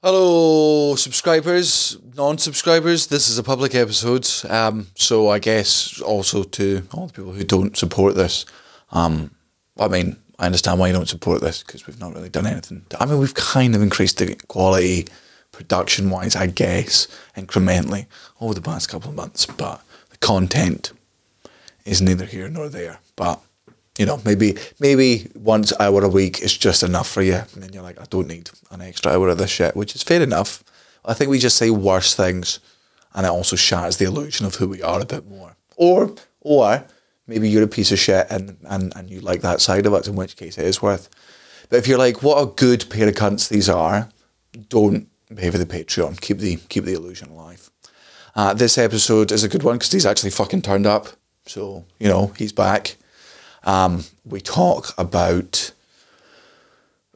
Hello, subscribers, non-subscribers. This is a public episode, um, so I guess also to all the people who don't support this. Um, I mean, I understand why you don't support this because we've not really done anything. I mean, we've kind of increased the quality, production-wise, I guess, incrementally over the past couple of months, but the content is neither here nor there. But you know, maybe maybe once hour a week is just enough for you, and then you're like, I don't need an extra hour of this shit, which is fair enough. I think we just say worse things, and it also shatters the illusion of who we are a bit more. Or or maybe you're a piece of shit and and and you like that side of it, in which case it is worth. But if you're like, what a good pair of cunts these are, don't pay for the Patreon. Keep the keep the illusion alive. Uh, this episode is a good one because he's actually fucking turned up. So you know he's back. Um, we talk about.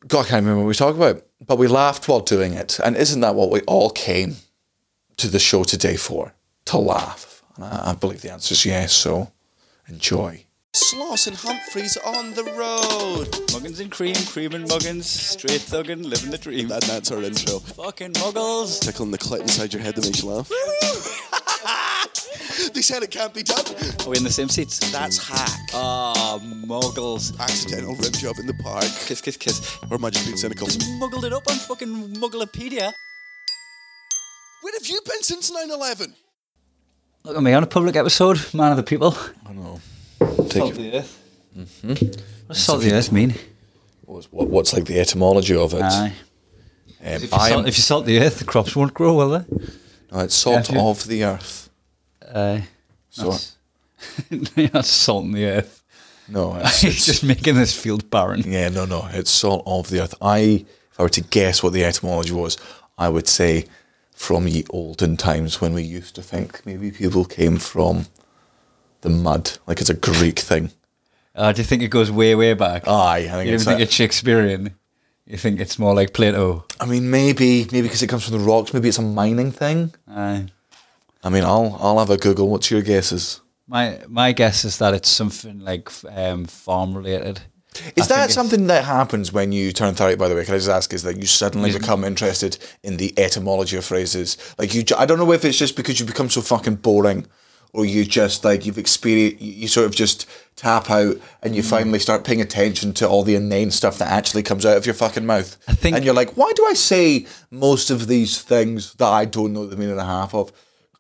God, I can't remember what we talk about, but we laughed while doing it. And isn't that what we all came to the show today for? To laugh. And I, I believe the answer is yes, so enjoy. Sloss and Humphreys on the road. Muggins and cream, cream and muggins, straight thuggin', living the dream. And that's our intro. Fucking muggles. Tickling the clit inside your head that makes you laugh. they said it can't be done. Are we in the same seats? That's hack. Ah, muggles. Accidental rim job in the park. Kiss, kiss, kiss. Or am I just being cynical? Muggled it up on fucking Mugglepedia. Where have you been since 9 11? Look at me on a public episode, man of the people. I know. Salt the earth. Mm-hmm. What's salt the earth mean? What's, what- what's like the etymology of it? Aye. Um, If you, salt, if you salt the earth, the crops won't grow, will they? no, it's salt Yeah, if you- of the earth. Aye. So, That's, that's salting the earth. no, it's, it's- just making this field barren. yeah, no, no, it's salt of the earth. I, if I were to guess what the etymology was, I would say from ye olden times when we used to think maybe people came from the mud, like it's a Greek thing. Uh, do you think it goes way, way back? Aye, I think you it's. think it's Shakespearean? You think it's more like Plato? I mean, maybe, maybe because it comes from the rocks. Maybe it's a mining thing. Aye. I mean, I'll, I'll have a Google. What's your guesses? My my guess is that it's something like um, farm related. Is I that something that happens when you turn 30, by the way? Can I just ask, is that you suddenly become interested in the etymology of phrases? Like, you, I don't know if it's just because you become so fucking boring or you just, like, you've experienced, you, sort of just tap out and Mm. you finally start paying attention to all the inane stuff that actually comes out of your fucking mouth. I think- and you're like, why do I say most of these things that I don't know the meaning and a half of?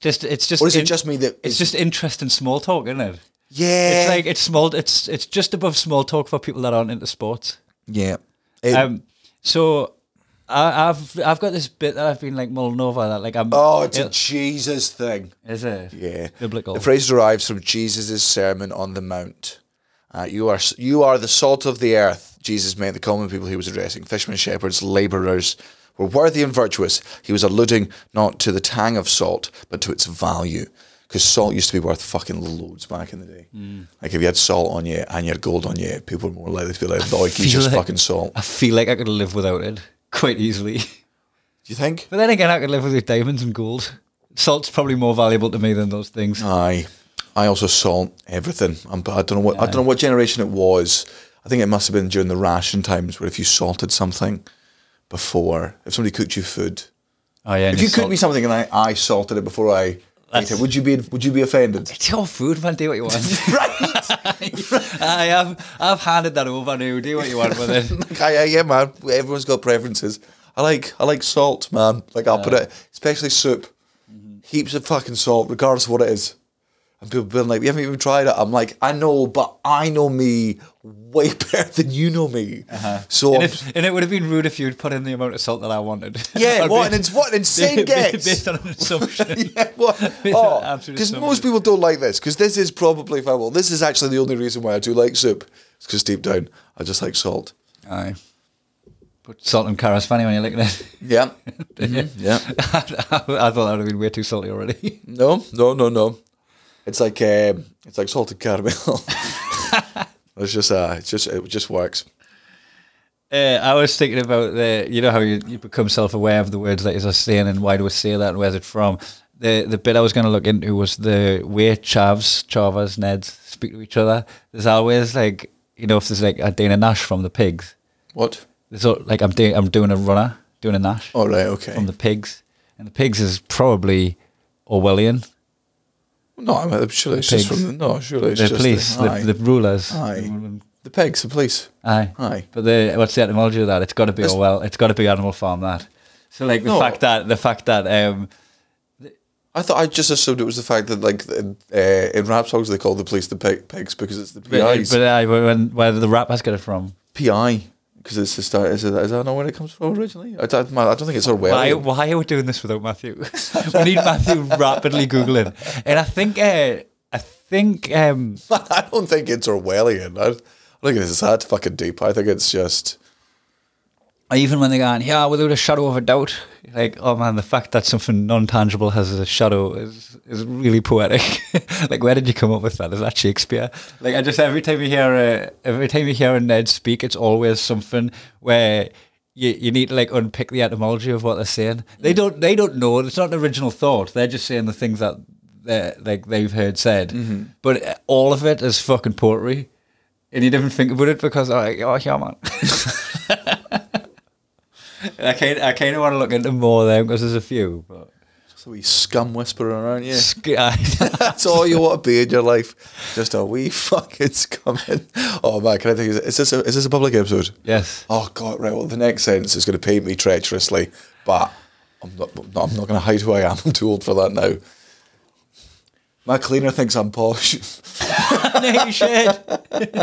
Just it's just Or is it just me that it's just interesting small talk, isn't it? Yeah. It's like it's small. It's it's just above small talk for people that aren't into sports. yeah. It- Um, so I, I've I've got this bit that I've been like mulling over that like I'm. oh, it's a Jesus thing. is it? Yeah, Biblical. The phrase derives from Jesus' sermon on the mount. Uh, you are you are the salt of the earth. Jesus meant the common people he was addressing: fishermen, shepherds, labourers, were worthy and virtuous. He was alluding not to the tang of salt, but to its value. Because salt used to be worth fucking loads back in the day. Mm. Like if you had salt on you and you had gold on you, people were more likely to be like, "Oh, he's just like- fucking salt." I feel like I could live without it quite easily. Do you think? But then again, I could live with diamonds and gold. Salt's probably more valuable to me than those things. Aye. I also salt everything. But I don't know what I don't know what generation it was. I think it must have been during the ration times where if you salted something before, if somebody cooked you food, Oh yeah. if you cooked me something and I, I salted it before I ate it, would you be would you be offended? It's your food, man. Do what you want. right. I have I've handed that over now. Do what you want with it. Aye, yeah, man. Everyone's got preferences. I like I like salt, man. Like I'll put it, especially soup, mm-hmm. heaps of fucking salt, regardless of what it is. And people being like, "We haven't even tried it." I'm like, "I know, but I know me way better than you know me." So And, if, and it would have been rude if you'd put in the amount of salt that I wanted. yeah, what be- an ins- what an insane guess. Based on an assumption. yeah, what? Oh, because most people don't like this. Because this is probably well, this is actually the only reason why I do like soup. It's because deep down I just like salt. Aye. But salt and carrot's funny when you're at it. Yeah, Mhm, yeah. I thought that would have been way too salty already. No, no, no, no. It's like um, it's like salted caramel. it's just uh, it's just it just works. Uh, I was thinking about the, you know how you, you become self-aware of the words that you're saying and why do we say that and where's it from. The the bit I was going to look into was the way chavs, chavas, neds speak to each other. There's always like, you know, if there's like a Dana Nash from the Pigs, What? there's al- like I'm doing I'm doing a runner. doing a Nash Oh right, okay. from the Pigs, and the Pigs is probably Orwellian. No, I mean, surely it's just from the, no, The just police, the, the, the rulers. Aye. the pigs, the police. Aye. Aye. But the what's the etymology of that? It's got to be It's- Orwell. It's got to be Animal Farm. That. So like the No. fact that the fact that um, I thought I just assumed it was the fact that like in, uh, in rap songs they call the police the pig, pigs because it's the but, PIs. but uh, when where the rap has got it from? PI because it's the start. Is, it, is that not where it comes from originally? I don't, I don't think it's Why, Orwellian. why are we doing this without Matthew? we need Matthew rapidly googling, and I think uh, I think um, I don't think it's Orwellian. I, I think it's that fucking deep. I think it's just. Even when they go, yeah, without a shadow of a doubt, like oh man, the fact that something non tangible has a shadow is is really poetic. like where did you come up with that? Is that Shakespeare? Like I just every time you hear a every time you hear a Ned speak, it's always something where. You, you need to like unpick the etymology of what they're saying. They don't they don't know. It's not an original thought. They're just saying the things that they like they've heard said. But uh, all of it is fucking poetry, and you didn't think about it because like, oh yeah man. I kind I kind of want to look into more of them because there's a few. But Just a wee scum whisperer, aren't you? I- That's all you want to be in your life. Just a wee fucking scumming. Oh man, can I think? Is this a, is this a public episode? yes. Oh god, right. Well, the next sentence is going to paint me treacherously, but I'm not. I'm not going to hide who I am. I'm too old for that now. My cleaner thinks I'm posh. no shed.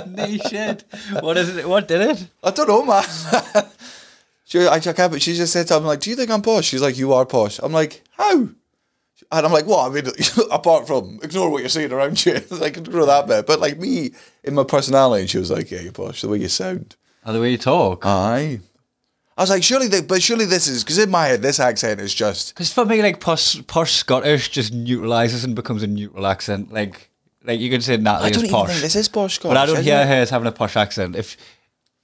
no shed. What is it? What did it? I don't know, man. She, I, I can't, but she just said to something like, "Do you think I'm posh?" She's like, "You are posh." I'm like, "How?" And I'm like, "What?" I mean, apart from ignore what you're saying around you, like ignore that bit. But like me in my personality, she was like, "Yeah, you're posh. The way you sound." and the way you talk. Aye. I was like, surely, they, but surely this is because in my head, this accent is just Because for me, like posh, posh Scottish just neutralizes and becomes a neutral accent. Like, like you can say Natalie I don't is even posh, think this is posh Scottish. but I don't hear it? her as having a posh accent. If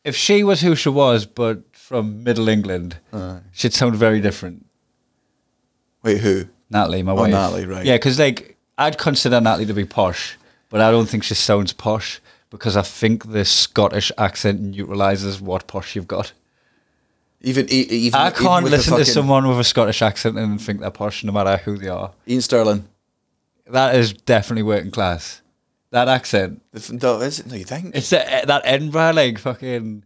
if she was who she was, but from Middle England, she'd sound very different. Wait, who? Natalie, my Oh, wife. Natalie, right. Yeah, because like I'd consider Natalie to be posh, but I don't think she sounds posh because I think the Scottish accent neutralizes what posh you've got. Even even I can't the listen to someone with a Scottish accent and think they're posh, no matter who they are. Iain Stirling. That is definitely working class. That accent. No, is it? No, you think? It's that, eh, that Edinburgh, like fucking.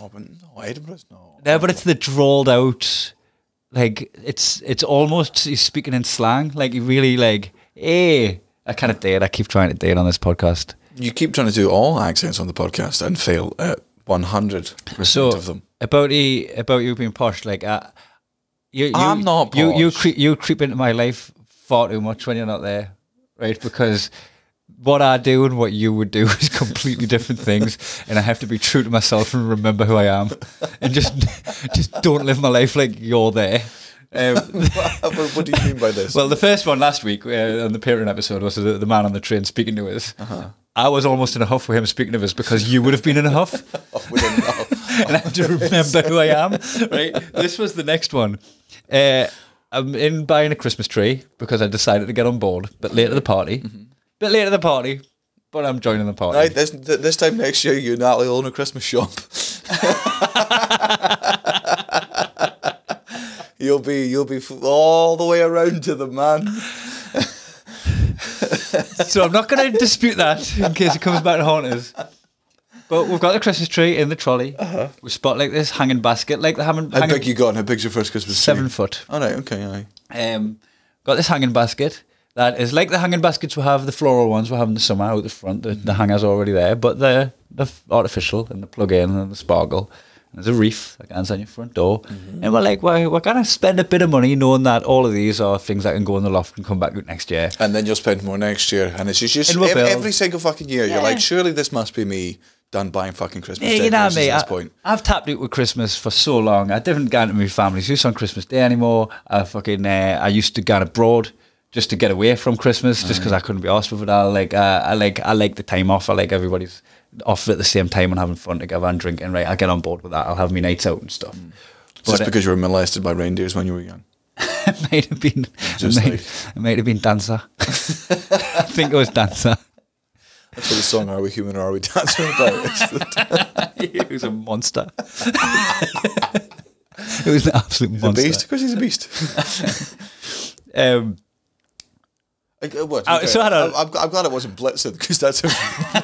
Oh, but no, Edinburgh's no. No, but it's the drawled out, like it's it's almost he's speaking in slang. Like he really like, hey, I kind of did. I keep trying to do it on this podcast. You keep trying to do all accents on the podcast and fail at one hundred percent of them. about the about you being posh, like uh, you, you I'm not Posh. You you creep you creep into my life far too much when you're not there, right? Because what I do and what you would do is completely different things, and I have to be true to myself and remember who I am, and just just don't live my life like you're there. Um, what, do you mean by this? well, the first one last week uh, on the Patreon episode was the, the man on the train speaking to us. Uh-huh. I was almost in a huff with him speaking to us because you would have been in a huff know. and I have to remember who I am. Right. This was the next one. Uh, I'm in buying a Christmas tree because I decided to get on board, but late to the party. Bit late to the party, but I'm joining the party. Right, this this time next year, you and Natalie will own a Christmas shop. you'll be you'll be all the way around to the man. So I'm not going to dispute that in case it comes back to haunt us. But we've got the Christmas tree in the trolley. We spot like this hanging basket, like the hanging, How hanging big you got? and How big's your first Christmas tree? seven foot. All right, okay, aye. Um, got this hanging basket that is like the hanging baskets we have, the floral ones we have in the summer out the front. The, the hanger's already there, but they're, they're artificial and the plug in and the sparkle. There's a reef that goes on your front door. And we're like, we're, we're going to spend a bit of money knowing that all of these are things that can go in the loft and come back next year. And then you'll spend more next year, and it's just, just And we'll ev- every single fucking year. You're like, surely this must be me done buying fucking Christmas Yeah, you know me. at this I, point. I've tapped out with Christmas for so long. I didn't go into my family's house on Christmas Day anymore. I fucking uh, I used to go abroad just to get away from Christmas, just because I couldn't be asked with it. I like uh, I like I like the time off. I like everybody's off at the same time and having fun together and drinking. Right, I get on board with that. I'll have me nights out and stuff. Just But, uh, because you were molested by reindeers when you were young. it might have been Just it might, like- it might have been dancer. I think it was dancer. That's what the song "Are We Human or Are We Dancing" about. He was a monster. It was an absolute monster. beast, because he's a beast. Um, Uh, Oh, so. I'm, I'm, I'm glad it wasn't Blitzen because that's a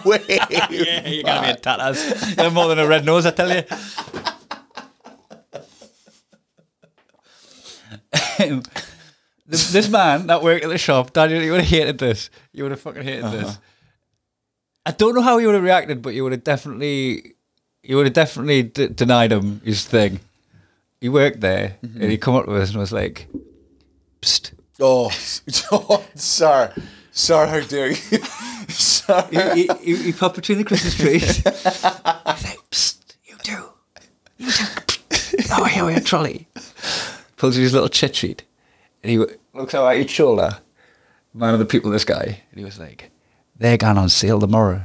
way. yeah, you gotta be a tatters. You're more than a red nose, I tell you. This, this man that worked at the shop, Daniel, you would have hated this. You would have fucking hated this. I don't know how he would have reacted, but you would have definitely, you would have definitely d- denied him his thing. He worked there, and he come up to us and was like, "Psst, oh, oh, sir, sir, how dare you, he, he, he popped between the Christmas trees. He's like, Psst, you do. You do. Oh, here we are, trolley. Pulls his little chit sheet. And he looks over at each shoulder. Man of the people, this guy. And he was like, they're going on sale tomorrow.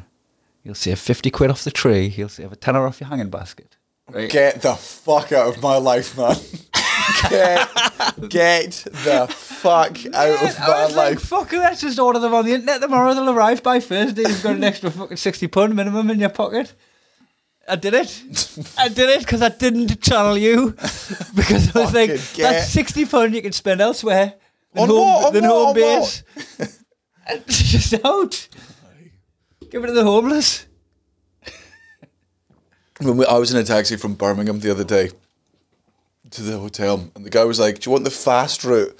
You'll save 50 quid off the tree. You'll save a tenner off your hanging basket. Right? Get the fuck out of my life, man. Get, get the fuck out of I my was like, life. fuck it, let's just order them on the internet tomorrow. They'll arrive by Thursday. You've got an extra fucking 60 pound minimum in your pocket. I did it. I did it because I didn't channel you. Because I was like, get- that's 60 pound you can spend elsewhere than On home, what? On than what? home On base. Just out. Give it to the homeless. when we, I was in a taxi from Birmingham the other day to the hotel, and the guy was like, "Do you want the fast route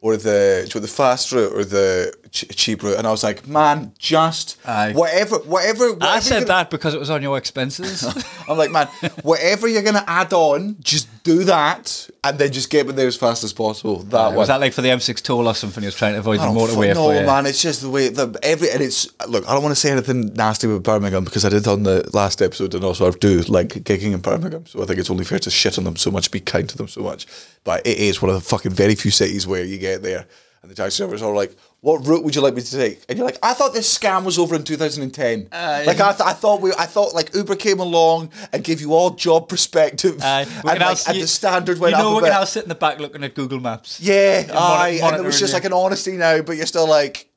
or the do you want the fast route or the ch- cheap route?" And I was like, "Man, just Aye. whatever, whatever." whatever I said gonna-" that because it was on your expenses. I'm like, man, whatever you're gonna add on, just do that, and then just get me there as fast as possible. That was that like for the M6 toll or something? He was trying to avoid the motorway. no, man, it's just the way the every and it's look. I don't want to say anything nasty about Birmingham because I did on the last episode, and also I do like gigging in Birmingham, so I think it's only fair to shit on them so much, be kind to them so much. But it is one of the fucking very few cities where you get there, and the taxi drivers are like, "What route would you like me to take?" And you're like, "I thought this scam was over in 2010. Aye. like I, th- I thought we, I thought like Uber came along and gave you all job perspective. We and, like, and the standard went You know, up a we bit. can all sit in the back looking at Google Maps. Yeah, aye, and it was just you. like an honesty now, but you're still like,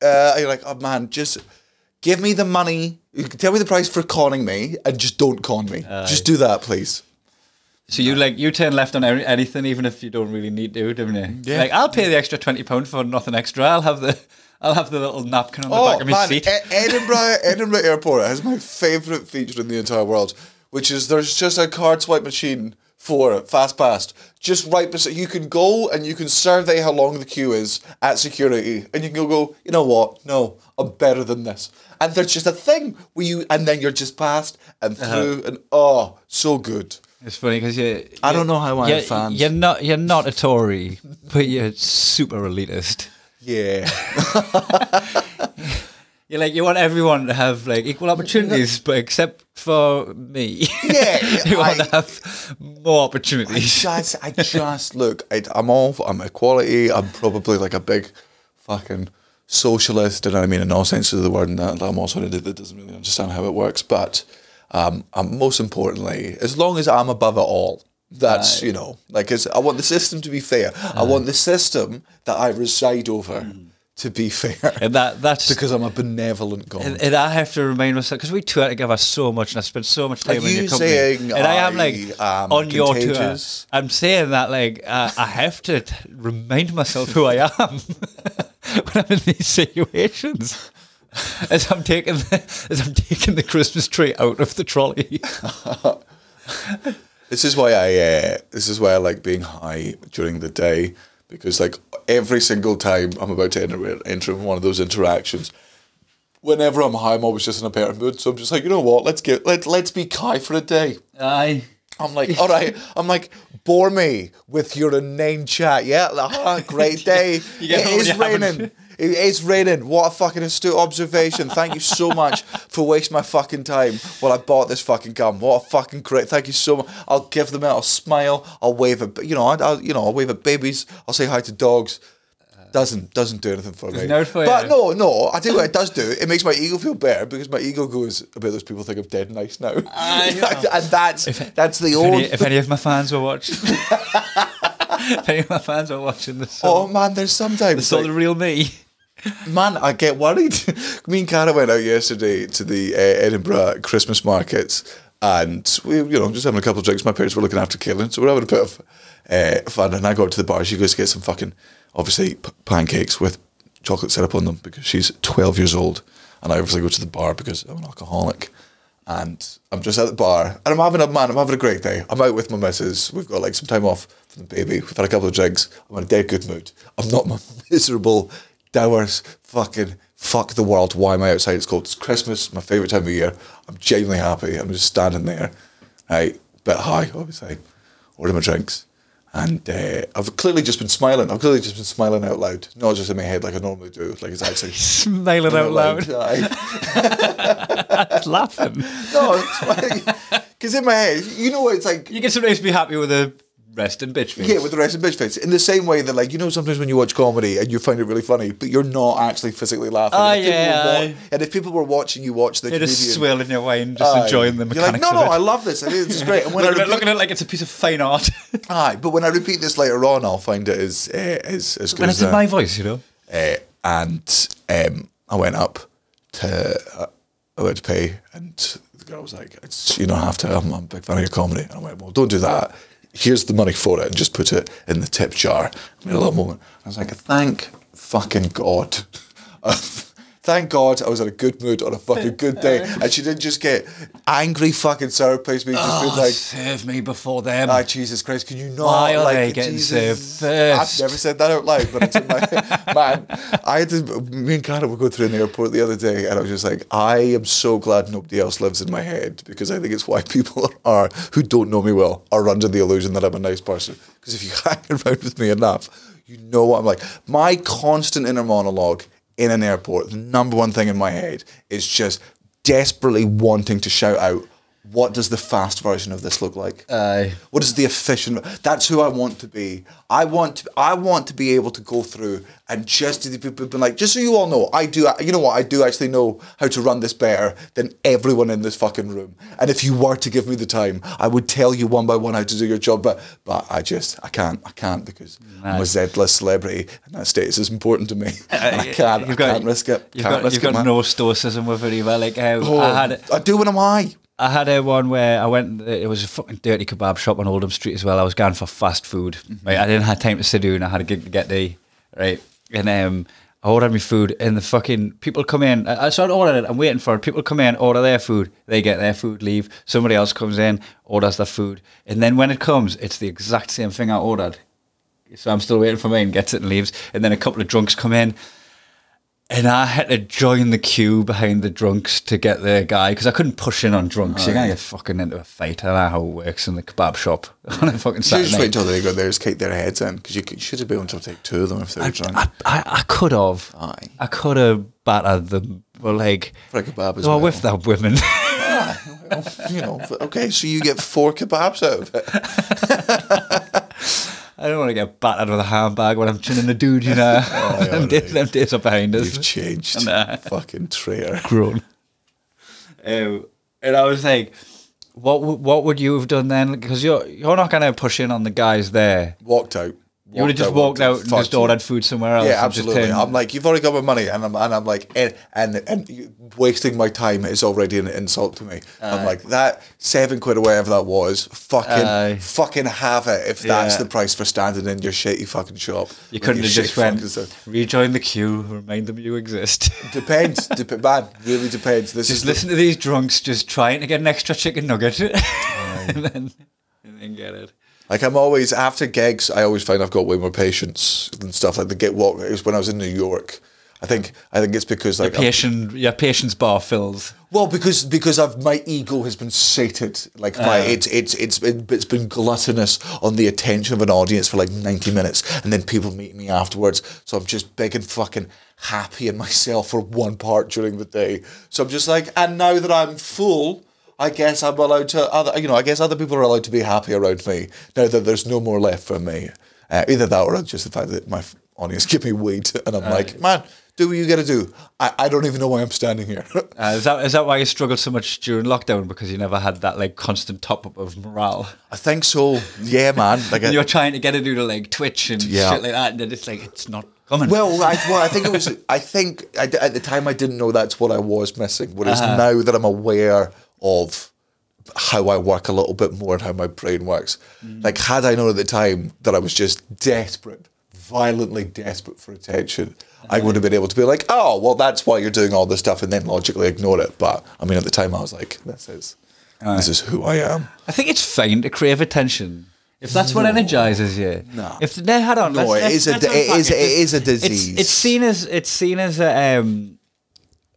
uh, you're like, oh man, just give me the money. You can tell me the price for conning me, and just don't con me. Just do that, please. So you like you turn left on any- anything, even if you don't really need to, don't you? Yeah. Like I'll pay the extra twenty pound for nothing extra. I'll have the I'll have the little napkin on the back Oh of my man, seat. E- Edinburgh, Edinburgh Airport has my favourite feature in the entire world, which is there's just a card swipe machine for fast pass. Just right beside you can go and you can survey how long the queue is at security, and you can go, you know what? No, I'm better than this. And there's just a thing where you, and then you're just passed and Uh-huh. through, and oh, so good. It's funny because you. I don't know how I you're, fans. You're not. You're not a Tory, but you're super elitist. Yeah, You're like you want everyone to have like equal opportunities, but except for me. Yeah, you want I- to have more I opportunities. just, I just look. I, I'm all. I'm equality. I'm probably like a big, fucking socialist, and I mean in all senses of the word. And that I'm also an idiot that doesn't really understand how it works. But um, um, most importantly, as long as I'm above it all, that's you know, like it's, I want the system to be fair. I want the system that I reside over to be fair, And that that's because I'm a benevolent god. And, and I have to remind myself because we tour together so much, and I spend so much time Are in your you company. saying and I am like am on your tour. contagious? I'm saying that like uh, I have to t- remind myself who I am when I'm in these situations. As I'm taking the, as I'm taking the Christmas tree out of the trolley. This is why I uh, this is why I like being high during the day because like every single time I'm about to enter, enter one of those interactions, whenever I'm high, I'm always just in a better mood. So I'm just like, you know what? Let's get let let's be high for a day. Aye. I'm like, all right. I'm like, bore me with your inane chat. Yeah, ah, great day. It is haven't- raining. It is raining. What a fucking astute observation. Thank you so much for wasting my fucking time while I bought this fucking gum. What a fucking great. Thank you so much. I'll give them out. I'll smile. I'll wave at you know. I'll, I'll you know. I'll wave at babies. I'll say hi to dogs. Doesn't doesn't do anything for me. no for but you. no, no. I tell you what it does do. It makes my ego feel better because my ego goes. I bet those people think I'm dead nice now. and that's that's the If old. any, if any of my fans were watching, if any of my fans were watching this, Oh song, man, there's sometimes they saw like- the real me. Man, I get worried. Me and Cara went out yesterday to the uh, Edinburgh Christmas markets, and we, you know, just having a couple of drinks. My parents were looking after Kaylin, so we're having a bit of uh, fun. And I go up to the bar. She goes to get some fucking, obviously, p- pancakes with chocolate syrup on them because she's 12 years old. And I obviously go to the bar because I'm an alcoholic. And I'm just at the bar and I'm having a man, I'm having a great day. I'm out with my missus. We've got like some time off from the baby. We've had a couple of drinks. I'm in a dead good mood. I'm not miserable, dours, fucking fuck the world. Why am I outside? It's cold. It's Christmas, my favourite time of year. I'm genuinely happy. I'm just standing there, right? Bit high, obviously. Order my drinks. And uh, I've clearly just been smiling. I've clearly just been smiling out loud, not just in my head like I normally do. Like it's actually Smiling out loud. Aye. laughing. No, because in my head, you know what it's like. You can sometimes be happy with a resting bitch face. Yeah, with the rest of bitch face. In the same way that, like, you know, sometimes when you watch comedy and you find it really funny, but you're not actually physically laughing. Ah, And yeah, wa- and if people were watching you watch the You're just comedian, swirling your wine, just aye, enjoying the You're like, no, no. I love this. I think this is great. And when I looking, at, repeat, looking at it like it's a piece of fine art. aye, but when I repeat this later on, I'll find it as uh, as as good as it's in my voice, you know. uh, and um, I went up to uh, I went to pay, and the girl was like, it's, "You don't have to. I'm, I'm a big fan of your comedy." And I went, "Well, don't do that. Here's the money for it, and just put it in the tip jar." I a little moment. I was like, "Thank fucking God." Um, Thank God I was in a good mood on a fucking good day, and she didn't just get angry fucking sour face me, just being like, serve me before them. Ah, Jesus Christ, can you not? Why are like, they getting Jesus? served first? I've never said that out loud, but it's in my man. I had to. Me and Cara were going through in the airport the other day, and I was just like, I am so glad nobody else lives in my head because I think it's why people are who don't know me well are under the illusion that I'm a nice person. Because if you hang around with me enough, you know what I'm like. My constant inner monologue in an airport, the number one thing in my head is just desperately wanting to shout out. What does the fast version of this look like? Aye. What is the efficient? That's who I want to be. I want to. I want to be able to go through and just to the people been like, just so you all know, I do. You know what? I do actually know how to run this better than everyone in this fucking room. And if you were to give me the time, I would tell you one by one how to do your job. But but I just I can't. I can't because I'm a Z-list celebrity and that status is important to me. And I can't. I You've got- can't risk it. You've can't got, risk you've it, got man. no stoicism with it either. Like uh, Oh, I had, I do when I'm high. I had a one where I went. It was a fucking dirty kebab shop on Oldham Street as well. I was going for fast food. Mm-hmm. Right, I didn't have time to sit down. I had a gig to get to. Right, and um, I ordered my food, and the fucking people come in. I I ordering it. I'm waiting for it. People come in, order their food. They get their food, leave. Somebody else comes in, orders their food, and then when it comes, it's the exact same thing I ordered. So I'm still waiting for mine, gets it and leaves. And then a couple of drunks come in. And I had to join the queue behind the drunks to get the guy because I couldn't push in on drunks. You're oh, gonna get fucking into a fight. I don't know how it works in the kebab shop on a fucking You should just wait until they go there, just kick their heads in because you, could- should have been able to take two of them if they were drunk. I, I, I could have. Aye. I could have battered them. Well, like, For a kebab as well. with that women. you know, okay, so you get four kebabs out of it. I don't want to get battered with a handbag when I'm chinning a dude, you know. them, days, them days are behind us. You've changed. Nah. Fucking traitor. grown. Um, and I was like, what w- what would you have done then? Because you're you're not going to push in on the guys there. Walked out. You would have just walked out and just ordered food somewhere else. Yeah, absolutely. I'm like, you've already got my money, and I'm and I'm like, and and, and wasting my time is already an insult to me. I'm like that seven quid or whatever that was. Fucking, Aye. fucking have it if that's Yeah. the price for standing in your shitty fucking shop. you couldn't have just went, rejoin the queue, remind them you exist. Depends, Dep- man. Really depends. This just is the- listen to these drunks just trying to get an extra chicken nugget. and, then, and then get it. Like I'm always after gigs, I always find I've got way more patience and stuff. Like the get walk it was when I was in New York. I think I think it's because like I'm- your patience bar fills. well because because I've my ego has been sated. Like my Uh. it's it's it's been, it's been gluttonous on the attention of an audience for like ninety minutes, and then people meet me afterwards. So I'm just big and fucking happy in myself for one part during the day. So I'm just like, and now that I'm full. I guess I'm allowed to other you know I guess other people are allowed to be happy around me now that there's no more left for me. Uh, either that or just the fact that my audience give me weed and I'm like, man, do what you got to do. I, I don't even know why I'm standing here. Uh, is that is that why you struggled so much during lockdown because you never had that like constant top up of morale? I think so. Yeah, man. Like I, you're trying to get it to like Twitch and Yeah. shit like that, and then it's like it's not coming. well, I, well, I think it was. I think I, at the time I didn't know that's what I was missing. Whereas now that I'm aware of how I work a little bit more and how my brain works. Like, had I known at the time that I was just desperate, violently desperate for attention, I would have been able to be like, oh, well, that's why you're doing all this stuff, and then logically ignore it. But I mean, at the time, I was like, this is this is who I am. I think it's fine to crave attention. If that's what energizes you, No. If no, hold on, No, it is a di- it is- it is a It's- disease. It's, seen as it's seen as a um,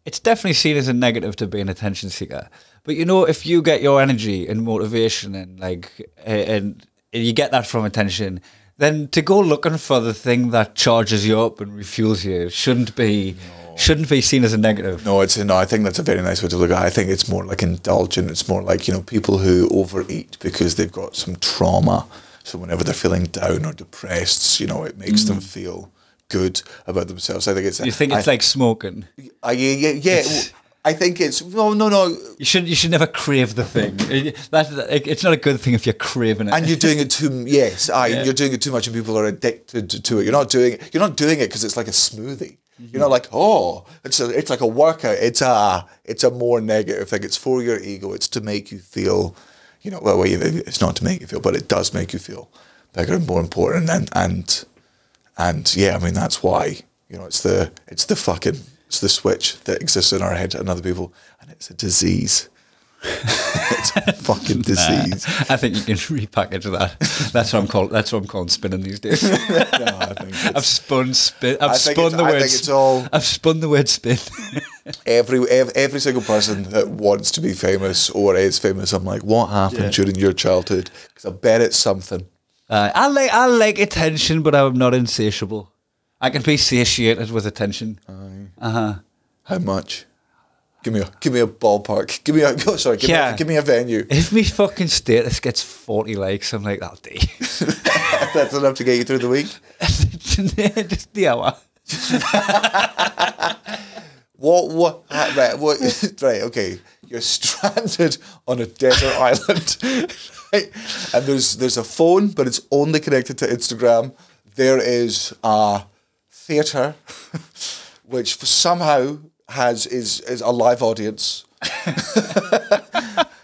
it's definitely seen as a negative to be an attention seeker. But you know, if you get your energy and motivation and like uh, and, and you get that from attention, then to go looking for the thing that charges you up and refuels you shouldn't be shouldn't be seen as a negative. No, it's no. I think that's a very nice way to look at. it. I think it's more like indulgent. It's more like you know people who overeat because they've got some trauma. So whenever they're feeling down or depressed, you know, it makes them feel good about themselves. I think it's. Mm. You think it's I, like smoking? I, yeah, yeah, yeah. I think it's no, no, no. You should you should never crave the thing. That, it's not a good thing if you're craving it. And you're doing it too. Yes, aye, Yeah. you're doing it too much, and people are addicted to it. You're not doing. You're not doing it because it's like a smoothie. You're not like, oh, it's a, it's like a workout. It's a, it's a more negative thing. It's for your ego. It's to make you feel, you know, well, well, it's not to make you feel, but it does make you feel bigger and more important. And and and yeah, I mean that's why you know it's the it's the fucking it's the switch that exists in our head and other people, and it's a disease. it's a fucking disease. I think you can repackage that. That's what I'm calling. That's what I'm calling spinning these days. No, I think I've spun spin. I've spun the I word. think it's all- I've spun the word spin. every every, every single person that wants to be famous or is famous, I'm like, what happened during your childhood? Because I bet it's something. Uh, I like I like attention, but I'm not insatiable. I can be satiated with attention. Uh huh. How much? Give me a give me a ballpark. Give me a oh, sorry. Give, me, Yeah. a, give me a venue. If me fucking status gets 40 likes, I'm like, that'll do. That's enough to get you through the week. Just the hour. What what ah, right what right okay. You're stranded on a desert island, right? And there's there's a phone, but it's only connected to Instagram. There is a theatre, which somehow has is is a live audience.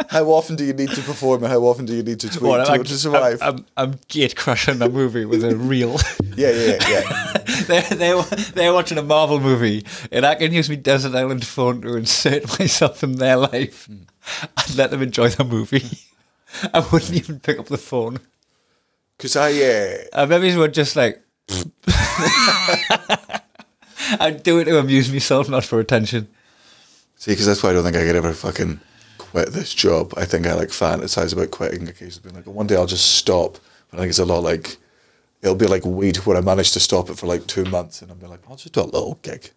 how often do you need to perform, and how often do you need to tweet What, to, I'm, to survive? I'm, I'm, I'm gate crushing a movie with a reel. yeah, yeah, yeah. they're, they're, they're watching a Marvel movie, and I can use my Desert Island phone to insert myself in their life and let them enjoy the movie. I wouldn't even pick up the phone. Because I uh, I maybe would just like. I'd do it to amuse myself, not for attention. See, because that's why I don't think I could ever fucking quit this job. I think I like fantasize about quitting occasionally, being like, one day I'll just stop. But I think it's a lot like, it'll be like weed where I managed to stop it for like two months and I'll be like, I'll just do a little gig.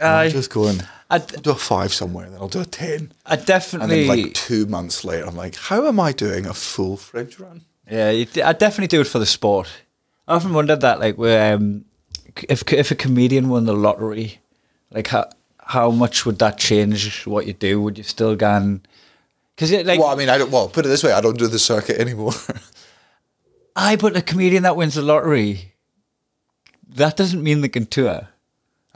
Aye. I'll just go and I'd, I'll do a five somewhere, then I'll do a ten. I definitely. And then like two months later, I'm like, how am I doing a full Fringe run? Yeah, I definitely do it for the sport. I often wondered that, like, where um, if if a comedian won the lottery, like how how much would that change what you do? Would you still go and because like well, I mean, I don't, well, put it this way, I don't do the circuit anymore. I but a comedian that wins the lottery, that doesn't mean they can tour.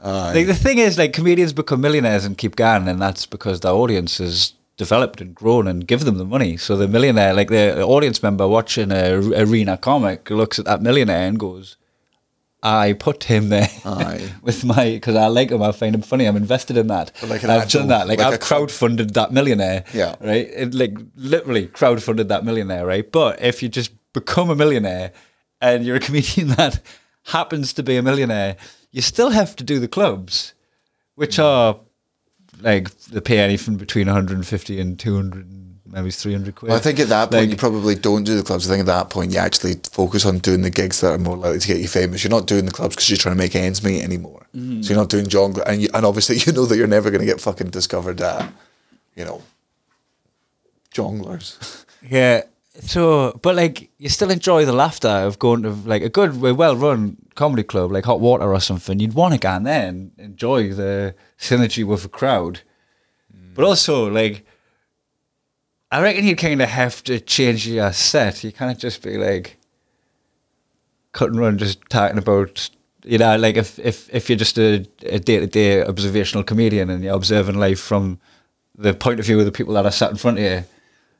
Like the thing is, like comedians become millionaires and keep going, and that's because their audience is developed and grown and give them the money. So the millionaire, like the audience member watching a arena comic, looks at that millionaire and goes, "I put him there with my because I like him. I find him funny. I'm invested in that. Like I've done that. Like, like I've crowdfunded that millionaire. Yeah. right. It, like literally crowdfunded that millionaire. Right. But if you just become a millionaire and you're a comedian that happens to be a millionaire, you still have to do the clubs, which are like they pay anything between 150 and 200, maybe 300 quid. Well, I think at that point Like- you probably don't do the clubs. I think at that point you actually focus on doing the gigs that are more likely to get you famous. You're not doing the clubs because you're trying to make ends meet anymore. Mm-hmm. So you're not doing jongle, and you, and obviously you know that you're never going to get fucking discovered at, you know, Jongleurs. Yeah. So, but like, you still enjoy the laughter of going to like a good, well run comedy club like Hot Water or something. You'd want to go in there and enjoy the synergy with the crowd. But also, like, I reckon you kind of have to change your set. You can't just be like cut and run, just talking about. You know, like if if if you're just a day to day observational comedian and you're observing life from the point of view of the people that are sat in front of you,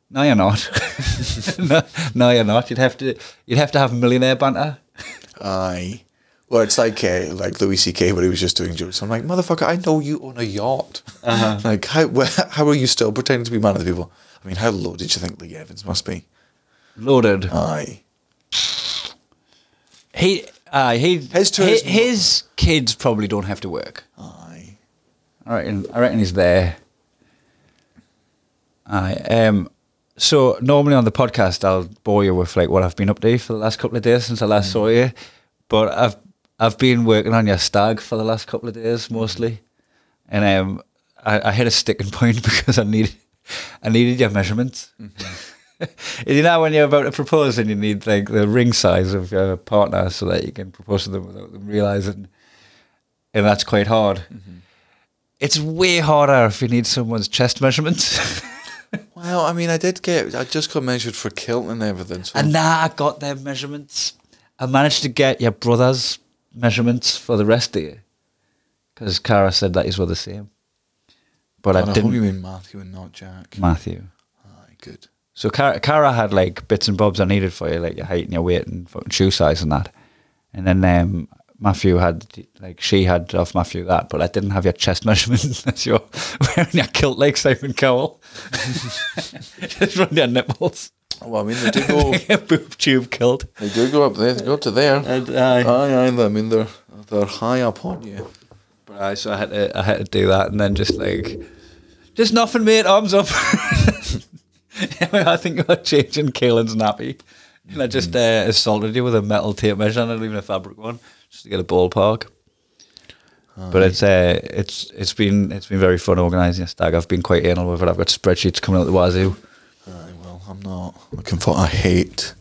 No, you're not. no, no, you're not. You'd have to. You'd have to have a millionaire banter. Aye. Well, it's like uh, like Louis C.K. where he was just doing jokes. I'm like, motherfucker, I know you own a yacht. Uh-huh. Like, how how are you still pretending to be man of the people? I mean, how low did you think Lee Evans must be? Loaded. Aye. He. Uh, he. His His, his kids probably don't have to work. Aye. I reckon. I reckon he's there. Aye. Um. So normally on the podcast, I'll bore you with like what I've been up to for the last couple of days since I last mm. saw you. But I've I've been working on your stag for the last couple of days mm. mostly, and um, I, I hit a sticking point because I needed I needed your measurements. Mm-hmm. you know when you're about to propose and you need like the ring size of your partner so that you can propose to them without them realizing, and that's quite hard. Mm-hmm. It's way harder if you need someone's chest measurements. Well, I mean, I did get. I just got measured for kilt and everything. So and now I got their measurements. I managed to get your brother's measurements for the rest of you. Because Cara said that is were the same. But And I I hope didn't. you mean Matthew and not Jack. Matthew. Aye, good. So Cara, Cara had like bits and bobs I needed for you, like your height and your weight and fucking shoe size and that. And then um, Matthew had, like, she had off Matthew that, but I didn't have your chest measurement as you're wearing your kilt like Simon Cowell. Just run your nipples. Well, I mean, they do go. Boob tube kilt. they do go up there. They go to there. And, uh, Aye, aye. I mean, they're they're high up on you. But I so I had to I had to do that and then just like just nothing, mate. Arms up. I think you're changing Kaelin's nappy, and I just uh, assaulted you with a metal tape measure, and not even a fabric one, just to get a ballpark. But it's uh, it's it's been it's been very fun organising a stag. I've been quite anal with it. I've got spreadsheets coming out the wazoo. Aye, well, I'm not looking for. I hate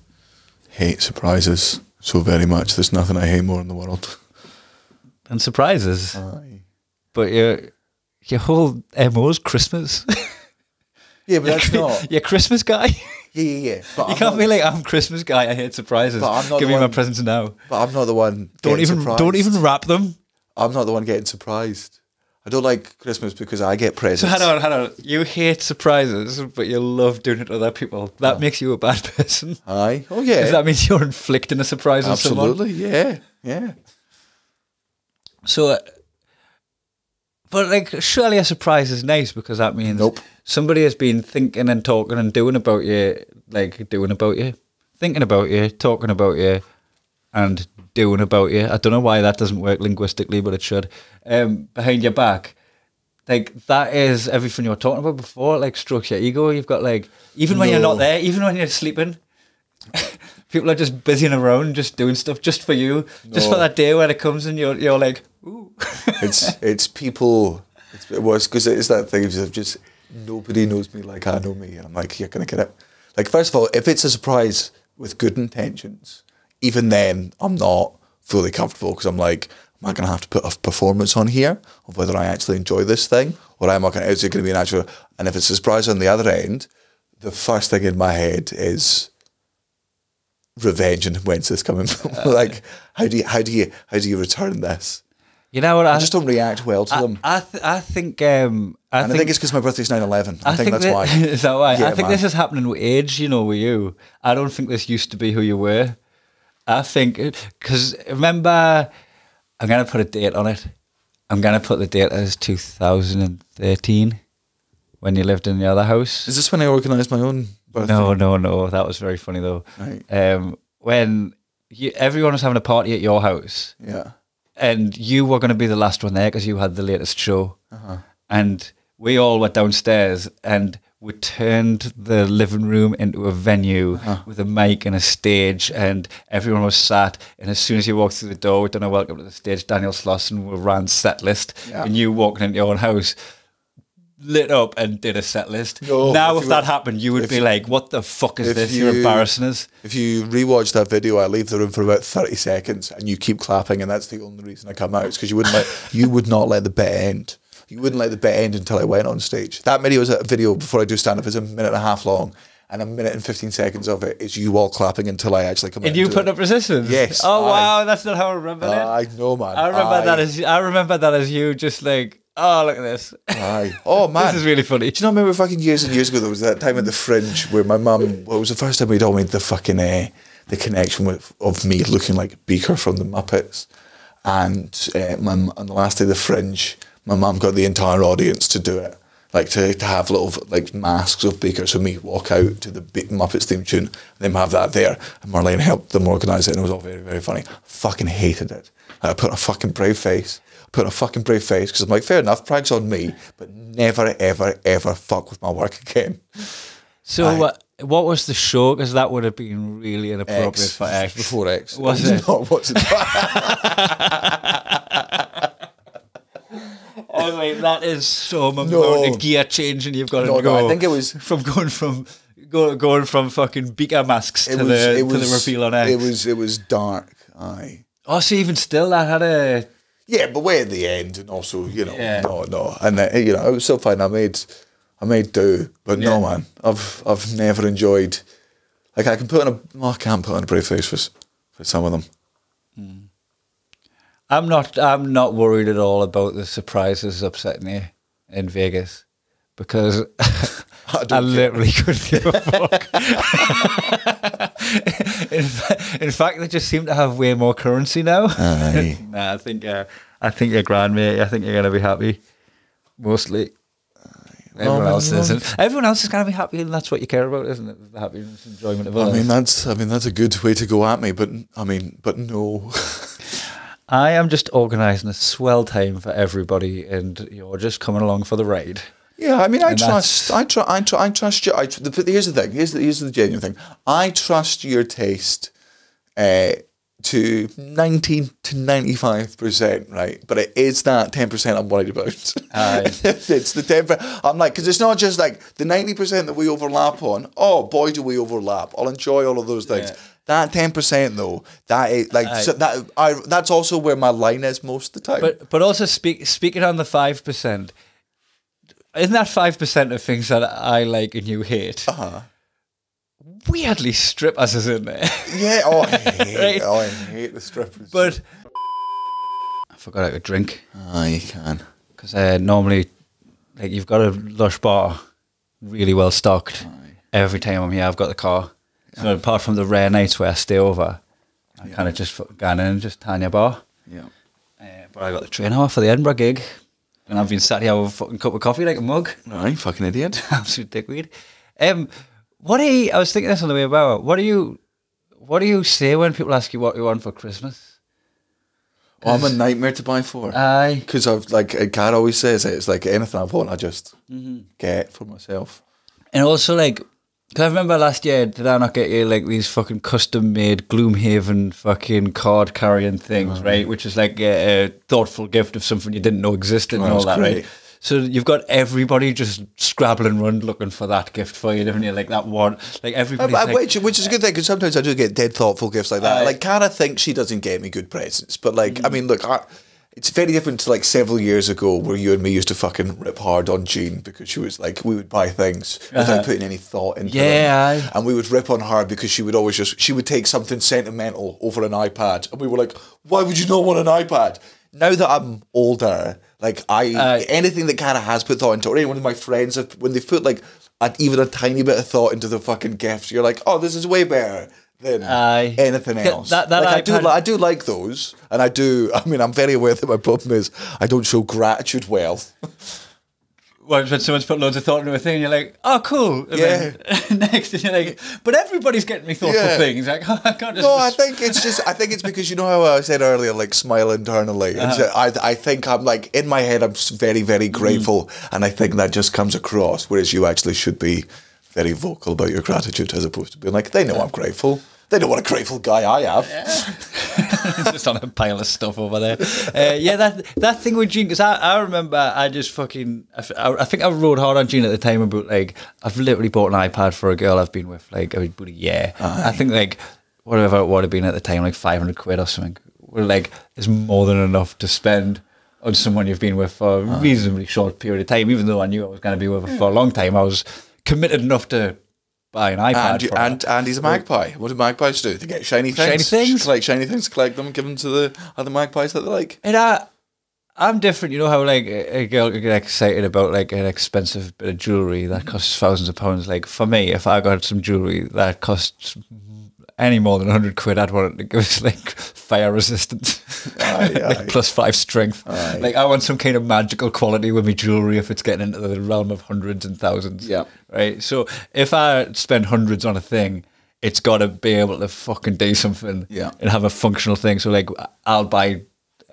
hate surprises so very much. There's nothing I hate more in the world. and surprises. Aye. But your your whole MO is Christmas. Yeah, but that's not. You're Christmas guy. Yeah, yeah, yeah. But You I'm can't not, be like I'm Christmas guy. I hate surprises. But I'm not Give me my presents now. But I'm not the one. Don't even surprised. don't even wrap them. I'm not the one getting surprised. I don't like Christmas because I get presents. So hold on, hold on. You hate surprises, but you love doing it to other people. That makes you a bad person. Aye. Oh yeah. Because that means you're inflicting a surprise on someone. Absolutely. Yeah. Yeah. So, uh, but like, surely a surprise is nice because that means Nope. somebody has been thinking and talking and doing about you, like doing about you, thinking about you, talking about you, and doing about you. I don't know why that doesn't work linguistically, but it should. Um, behind your back. Like that is everything you were talking about before. Like strokes your ego. You've got like even when you're not there, even when you're sleeping, people are just busy busying around, just doing stuff just for you, just for that day when it comes and you're you're like, ooh. It's it's people. It's it was because it's that thing of just nobody knows me like I know me, and I'm like, you're gonna get it. Like first of all, if it's a surprise with good intentions, even then I'm not fully comfortable because I'm like, am I gonna have to put a performance on here of whether I actually enjoy this thing, or am I gonna? Is it gonna be an actual? And if it's a surprise on the other end, the first thing in my head is revenge and when's this coming from? like, how do you how do you how do you return this? You know what? I, I just don't react well to I, them. I, th- I think. Um, I and I think it's because my birthday's 9 11. I, think, that's that, why. Is that why? Yeah, I think man. this is happening with age. You know, with you. I don't think this used to be who you were. I think because remember, I'm gonna put a date on it. I'm gonna put the date as 2013 when you lived in the other house. Is this when I organised my own birthday? No, no, no. That was very funny though. Right. Um, when you, everyone was having a party at your house, Yeah. and you were going to be the last one there because you had the latest show. And we all went downstairs and we turned the living room into a venue with a mic and a stage, and everyone was sat. And as soon as you walked through the door, we'd done a welcome to the stage. Daniel Slosson we ran set list, Yeah. and you walking into your own house. Lit up and did a set list. No, now, if if, that were- happened, you would be you- like, "What the fuck is this? You're embarrassing us." If you rewatch that video, I leave the room for about 30 seconds and you keep clapping, and that's the only reason I come out. It's because you wouldn't let you would not let the bit end. You wouldn't let the bit end until I went on stage. That video is a video before I do stand up is a minute and a half long, and a minute and 15 seconds of it is you all clapping until I actually come out. And you put it. up resistance. Yes, Oh aye. wow, that's not how I remember it. I know, man. I remember Aye. that as I remember that as you just like Oh, look at this. Aye. Oh man, This is really funny. Do you not remember fucking years and years ago? There was that time at the Fringe where my mum. Well, it was the first time we'd all made the fucking uh, the connection with of me looking like Beaker from the Muppets, and uh, my on the last day of the Fringe, my mum got the entire audience to do it. Like to, to have little like masks of Beaker, so me walk out to the Muppets theme tune, and them have that there, and Marlene helped them organise it, and it was all very very funny. Fucking hated it. I put a fucking brave face put a fucking brave face because I'm like, fair enough, prag's on me, but never, ever, ever fuck with my work again. So, uh, what was the show? Because that would have been really inappropriate X. for X. Before X. Was it? Not, what's it? Oh, wait, that is so amount No. gear change, and you've got to No, no, go. I think it was- from going from go, going from fucking beaker masks It to was, the to was, the reveal on X. It was, it was dark. Aye. oh, so even still, that had a Yeah, but way at the end, and also, you know, Yeah. no, no, and uh, you know, it was still fine. I made, I made do, but no, man, I've, I've never enjoyed. Like I can put on a, I can't put on a brave face for, for some of them. I'm not. I'm not worried at all about the surprises upsetting you in Vegas because I, don't literally couldn't give a fuck. in, fa- in fact, they just seem to have way more currency now. Nah, I think. Uh, I think you're grand, mate. I think you're gonna be happy. Mostly. Everyone else isn't. Everyone else is gonna be happy, and that's what you care about, isn't it? The happiness, enjoyment of I mean, that's, I mean, that's a good way to go at me, but I mean, but no. I am just organising a swell time for everybody, and you're just coming along for the ride. Yeah, I mean, I And trust, I, tr- I, tr- I trust you. I tr- the, but here's the thing. Here's the, here's the genuine thing. I trust your taste uh, to ninety to ninety five percent, right? But it is that ten percent I'm worried about. Aye. it's the ten. I'm like, because it's not just like the ninety percent that we overlap on. Oh boy, do we overlap! I'll enjoy all of those things. Yeah. That ten percent though, that is like so that. I that's also where my line is most of the time. But but also speak, speaking on the five percent, isn't that five percent of things that I like and you hate? Uh-huh. Weirdly, strippers is in there, yeah, oh, I hate, Right. oh, I hate the strippers. but I forgot I could drink Ah, you can. because uh, normally, like you've got a lush bar, really well stocked. Every time I'm here, I've got the car. So apart from the rare nights where I stay over, I kind of just gone in and just Tanya bar. Yeah. Uh, but I got the train hour for the Edinburgh gig, and I've been sat here with a fucking cup of coffee like a mug. Right, fucking idiot. Absolute dickweed. Um, what do you? I was thinking this on the way about. What do you? What do you say when people ask you what you want for Christmas? Oh, I'm a nightmare to buy for. Aye. Because I've like a cat always says it. It's like anything I want, I just get for myself. And also like, cause I remember last year, did I not get you like these fucking custom made Gloomhaven fucking card carrying things, oh. right? Which is like a, a thoughtful gift of something you didn't know existed and Oh, all that, great. right? So you've got everybody just scrabbling around looking for that gift for you, haven't you? Like that one, like everybody. everybody's uh, uh, like, which, which is a good thing because sometimes I do get dead thoughtful gifts like that. Aye. like Cara thinks she doesn't get me good presents, but like I mm. mean, look, I, it's very different to like several years ago where you and me used to fucking rip hard on Jean because she was like we would buy things without uh-huh. putting any thought into Yeah, them, and we would rip on her because she would always just she would take something sentimental over an iPad, and we were like, why would you not want an iPad? Now that I'm older, like I Aye. anything that Cara has put thought into, or any one of my friends have when they've put like a, even a tiny bit of thought into the fucking gift, you're like, oh, this is way better than Aye. anything else. that- that like, I do, iPad- li- I do like those, and I do. I mean, I'm very aware that my problem is I don't show gratitude well. when when someone's put loads of thought into a thing, and you're like, oh, cool. And then next, and you're like, but everybody's getting me thoughtful Yeah. things. Like, I can't just. No, I think it's just. I think it's because you know how I said earlier, like smile internally. Uh-huh. so I, I think I'm like in my head, I'm very, very grateful, and I think that just comes across. Whereas you actually should be very vocal about your gratitude, as opposed to being like, they know I'm grateful. They know what a grateful guy I have. just on a pile of stuff over there. Uh, yeah, that that thing with Gene, because I, I remember I just fucking, I think I rode hard on Gene at the time about like, I've literally bought an iPad for a girl I've been with like about a year. I think like, whatever it would have been at the time, like 500 quid or something. We're like, is more than enough to spend on someone you've been with for a reasonably short period of time. Even though I knew I was going to be with her for a long time, I was committed enough to buy an iPad And, you- for her. and and he's a magpie. What do magpies do? They get shiny things. Shiny things? Collect shiny things, collect them, give them to the other magpies that they like. And I, I'm different. You know how like a girl could get excited about like an expensive bit of jewelry that costs thousands of pounds. Like for me, if I got some jewelry that costs any more than hundred quid, I'd want it to give us like fire resistance, like plus five strength. Like I want some kind of magical quality with my jewelry if it's getting into the realm of hundreds and thousands. Yeah. Right. So if I spend hundreds on a thing. It's got to be able to fucking do something Yeah. and have a functional thing. So, like, I'll buy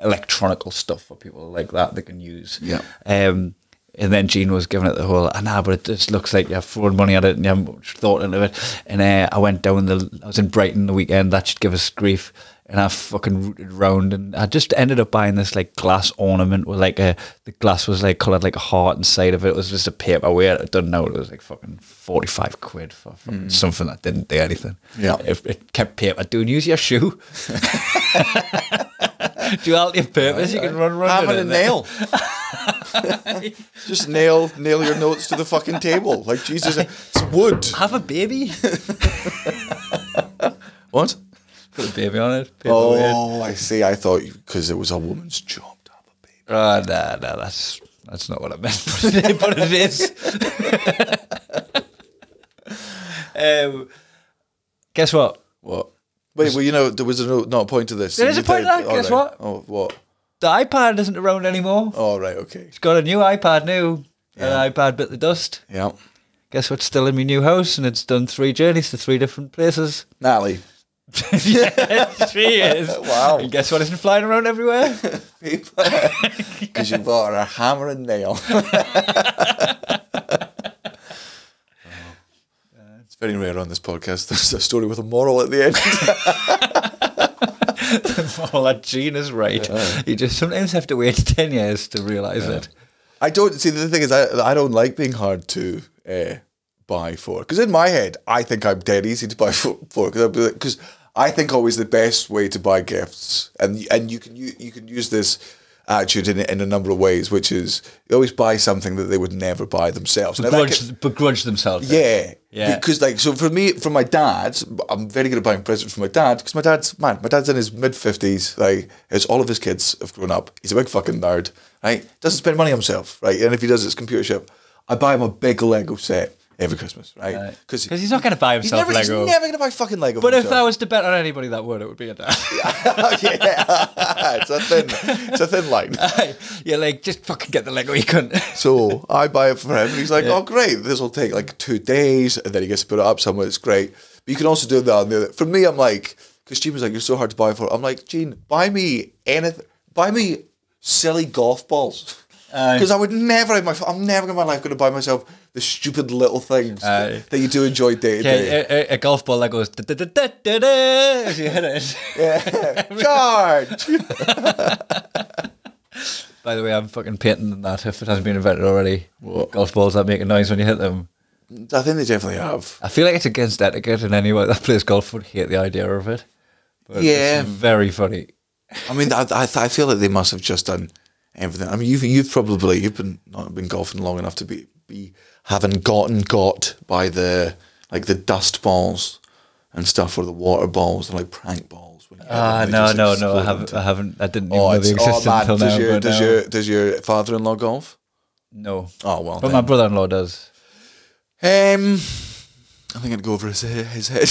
electronical stuff for people like that they can use. Yeah. Um, and then Gene was giving it the whole, ah, nah, but it just looks like you're throwing money at it and you haven't much thought into it. And uh, I went down the, I was in Brighton the weekend, that should give us grief. And I fucking rooted round and I just ended up buying this like glass ornament with like a, the glass was like coloured like a heart inside of it. It was just a paperweight. I don't know. It was like fucking 45 quid for fucking something that didn't do anything. Yeah. It, it kept paper doing. Use your shoe. Duality of purpose. You can run, in and it. nail. Just nail nail your notes to the fucking table. Like Jesus, it's wood. Have a baby. What? Put a baby on it. Oh, I see. I thought because it was a woman's job to have a baby. Oh, nah, nah, that's that's not what I meant, but it, but it is. um, guess what? What? Wait, well, you know, there was a no, not a point to this. There is a point to that, guess right. what? Oh, what? The iPad isn't around anymore. Oh, right, okay. It's got a new iPad new. Yeah. An iPad bit the dust. Yeah. Guess what's still in my new house, and it's done three journeys to three different places. Natalie. yeah, three years. Wow. And guess what isn't flying around everywhere? Because you bought her a hammer and nail. it's very rare on this podcast. There's a story with a moral at the end. well, that gene is right. You just sometimes have to wait ten years to realise it. I don't see the thing is I I don't like being hard to uh, buy for because in my head I think I'm dead easy to buy for because because I think always the best way to buy gifts and and you can you, you can use this attitude in in a number of ways which is you always buy something that they would never buy themselves Begrudge, can- begrudge themselves. yeah. Yeah. Because like so for me, for my dad, I'm very good at buying presents for my dad because my dad's man, my dad's in his mid fifties. Like, it's all of his kids have grown up. He's a big fucking nerd, right? Doesn't spend money on himself, right? And if he does, it's computer ship. I buy him a big Lego set every Christmas, right? Because he's not going to buy he's himself never, Lego. he's never gonna buy fucking Lego. but if I was to bet on anybody that would, it would be a dad. yeah, it's a thin, it's a thin line. You're like, just fucking get the Lego you couldn't. So I buy it for him, and he's like, "Oh, great! This will take like two days, and then he gets to put it up somewhere. It's great." But you can also do that. On the other. For me, I'm like, because Gene was like, "You're so hard to buy for." I'm like, Gene, buy me anything. Buy me silly golf balls. Because I would never in my I'm never in my life going to buy myself the stupid little things Aye. that you do enjoy day to day. Yeah, a, golf ball that goes da, da, da, da, da, da, as you hit it. Yeah, charge. By the way, I'm fucking patenting that if it hasn't been invented already. Golf balls that make a noise when you hit them. I think they definitely have. I feel like it's against etiquette, and anyone that plays golf would hate the idea of it. But Yeah. it's very funny. I mean, I, I, I feel like they must have just done everything. I mean, you've you've probably you've been not been golfing long enough to be be having gotten got by the like the dust balls and stuff or the water balls and like prank balls. when you hit Ah, they no, no, no. I haven't. I haven't. I didn't even Oh, know it's, they existed oh until does now. your does no. your does your father-in-law golf? no. Oh well, But then. my brother-in-law does. Um, I think I'd go over his his head.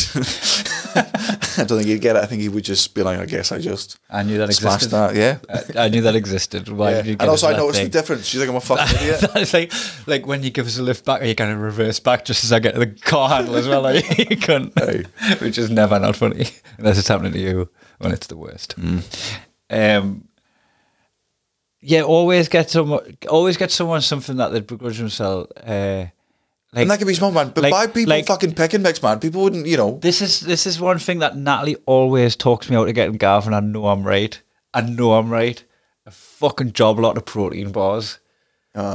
I don't think he'd get it. I think he would just be like, I guess I just I knew that smashed existed. that. Yeah. I, I knew that existed. Why Yeah. did you get And also, I noticed thing? the difference. You think I'm a fucking idiot? it's like like when you give us a lift back, you kind of reverse back just as I get to the car handle as well. Like you couldn't, Aye. which is never not funny unless it's happening to you when it's the worst. Mm. Um, yeah, always get someone, always get someone something that they begrudge themselves. Uh, like And that could be small, man. But like- by people like- fucking pick and mix, man, people wouldn't, you know. this is this is one thing that Natalie always talks me out of getting Gav, and I know I'm right. I know I'm right. A fucking job lot of protein bars.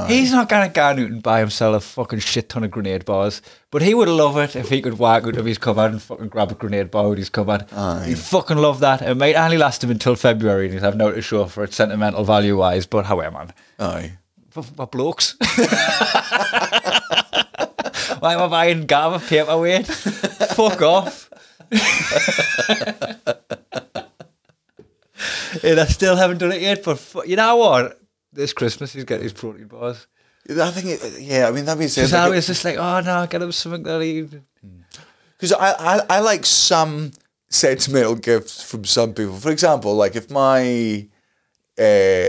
He's not gonna go out and buy himself a fucking shit ton of grenade bars, but he would love it if he could walk out of his cupboard and fucking grab a grenade bar out of his cupboard. He'd fucking love that. It might only last him until February, and he'd have no to show for it sentimental value wise. But however, man, Aye. for, for blokes. Why am I buying Gav a paperweight? Fuck off. and I still haven't done it yet, but fu- you know what? this Christmas he's getting his protein bars. I think, it, yeah, I mean, that means Because I was just like, oh no, get him something that he. Because I, I, I like some sentimental gifts from some people. For example, like if my uh,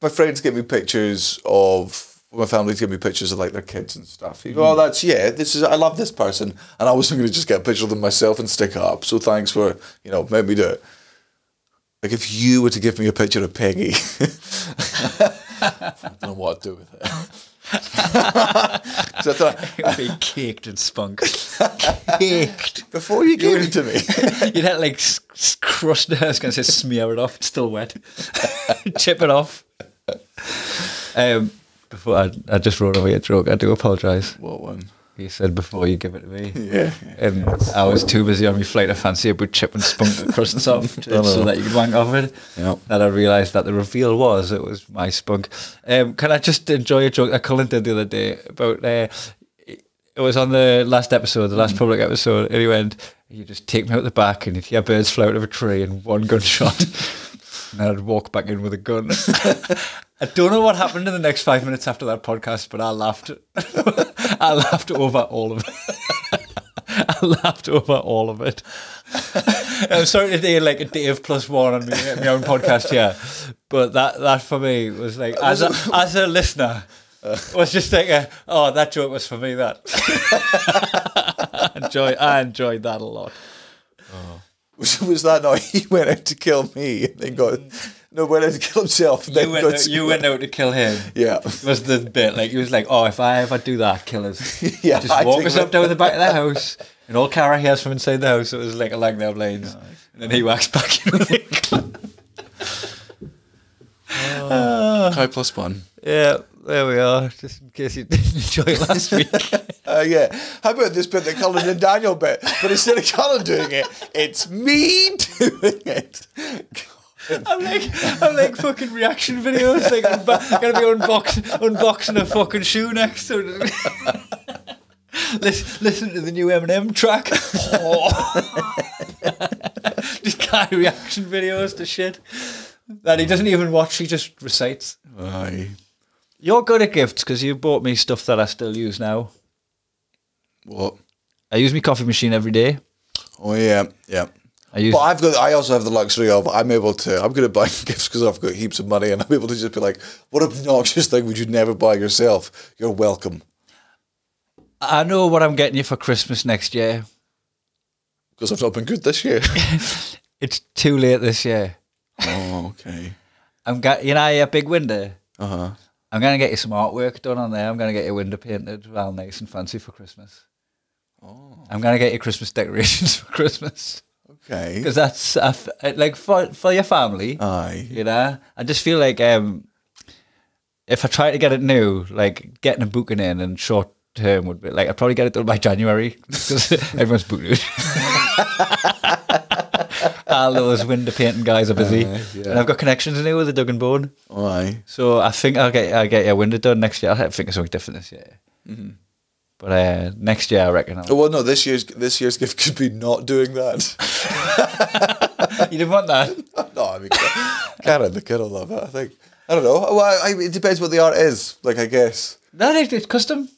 my friends give me pictures of my family's give me pictures of like their kids and stuff. You go, oh, that's yeah. This is I love this person, and I wasn't going to just get a picture of them myself and stick it up. So thanks for you know maybe do it. Like if you were to give me a picture of Peggy, I don't know what to do with it. so I thought, It would be caked and spunk. caked. before you gave it to me, You'd have like s- s- crushed it. I was going to say smear it off. It's still wet. Chip it off. Um, before I, I just wrote over your joke. I do apologise. what one? You said before you give it to me. Yeah. And I was too busy on my flight of fancy about chip and spunk the crusts off to, so that you could wank off it. Yep. That I realised that the reveal was it was my spunk. Um, can I just enjoy a joke that Cullen did the other day about uh, it was on the last episode, the last public episode, and he went, You just take me out the back and you'd hear birds fly out of a tree and one gunshot. and I'd walk back in with a gun. I don't know what happened in the next five minutes after that podcast, but I laughed. I laughed over all of it. I laughed over all of it. I'm sorry to do like a Dave plus one on my, own podcast here, but that that for me was like as a, as a listener was just like a, oh that joke was for me that. I enjoy I enjoyed that a lot. Was, was that not he went out to kill me and then got no went out to kill himself and then You went got out, you went out to kill him. yeah Was the bit like he was like, oh, if I ever do that, kill us. yeah Just I walk us up down the back of the house, and all Cara hears from inside the house. It was like along them lanes, and then he walks back in with it. Kai plus one Yeah, there we are. Just in case you didn't enjoy it last week. uh, yeah how about this bit that Cullen and Daniel bit but instead of Cullen doing it it's me doing it I'm like, I'm like fucking reaction videos. Like I'm ba- gonna be unboxing, unboxing a fucking shoe next to listen, listen to the new Eminem track. just kind of reaction videos to shit that he doesn't even watch. He just recites. aye You're good at gifts because you bought me stuff that I still use now. what I use my coffee machine every day. oh yeah yeah I use but I've got I also have the luxury of I'm able to I'm good at buying gifts because I've got heaps of money and I'm able to just be like what obnoxious thing would you never buy yourself you're welcome I know what I'm getting you for Christmas next year. because I've not been good this year It's too late this year. oh okay I'm got you know a big window. uh huh I'm gonna get you some artwork done on there. I'm gonna get your window painted well nice and fancy for Christmas. Oh. I'm gonna get you Christmas decorations for Christmas okay because that's uh, like for for your family. aye You know, I just feel like um, if I try to get it new, like getting a booking in and short term would be like I'd probably get it done by January because everyone's booked. All those window painting guys are busy, Uh, yeah. and I've got connections now with the Duggan Bone. aye So I think I'll get I'll get your window done next year. I think it's something different this year. But uh, next year I reckon. Oh, I'll, well, no. This year's this year's gift could be not doing that. you didn't want that. no, I mean, Karen, the kid will love it. I think. I don't know. Well, I, it depends what the art is. Like, I guess No, it's custom.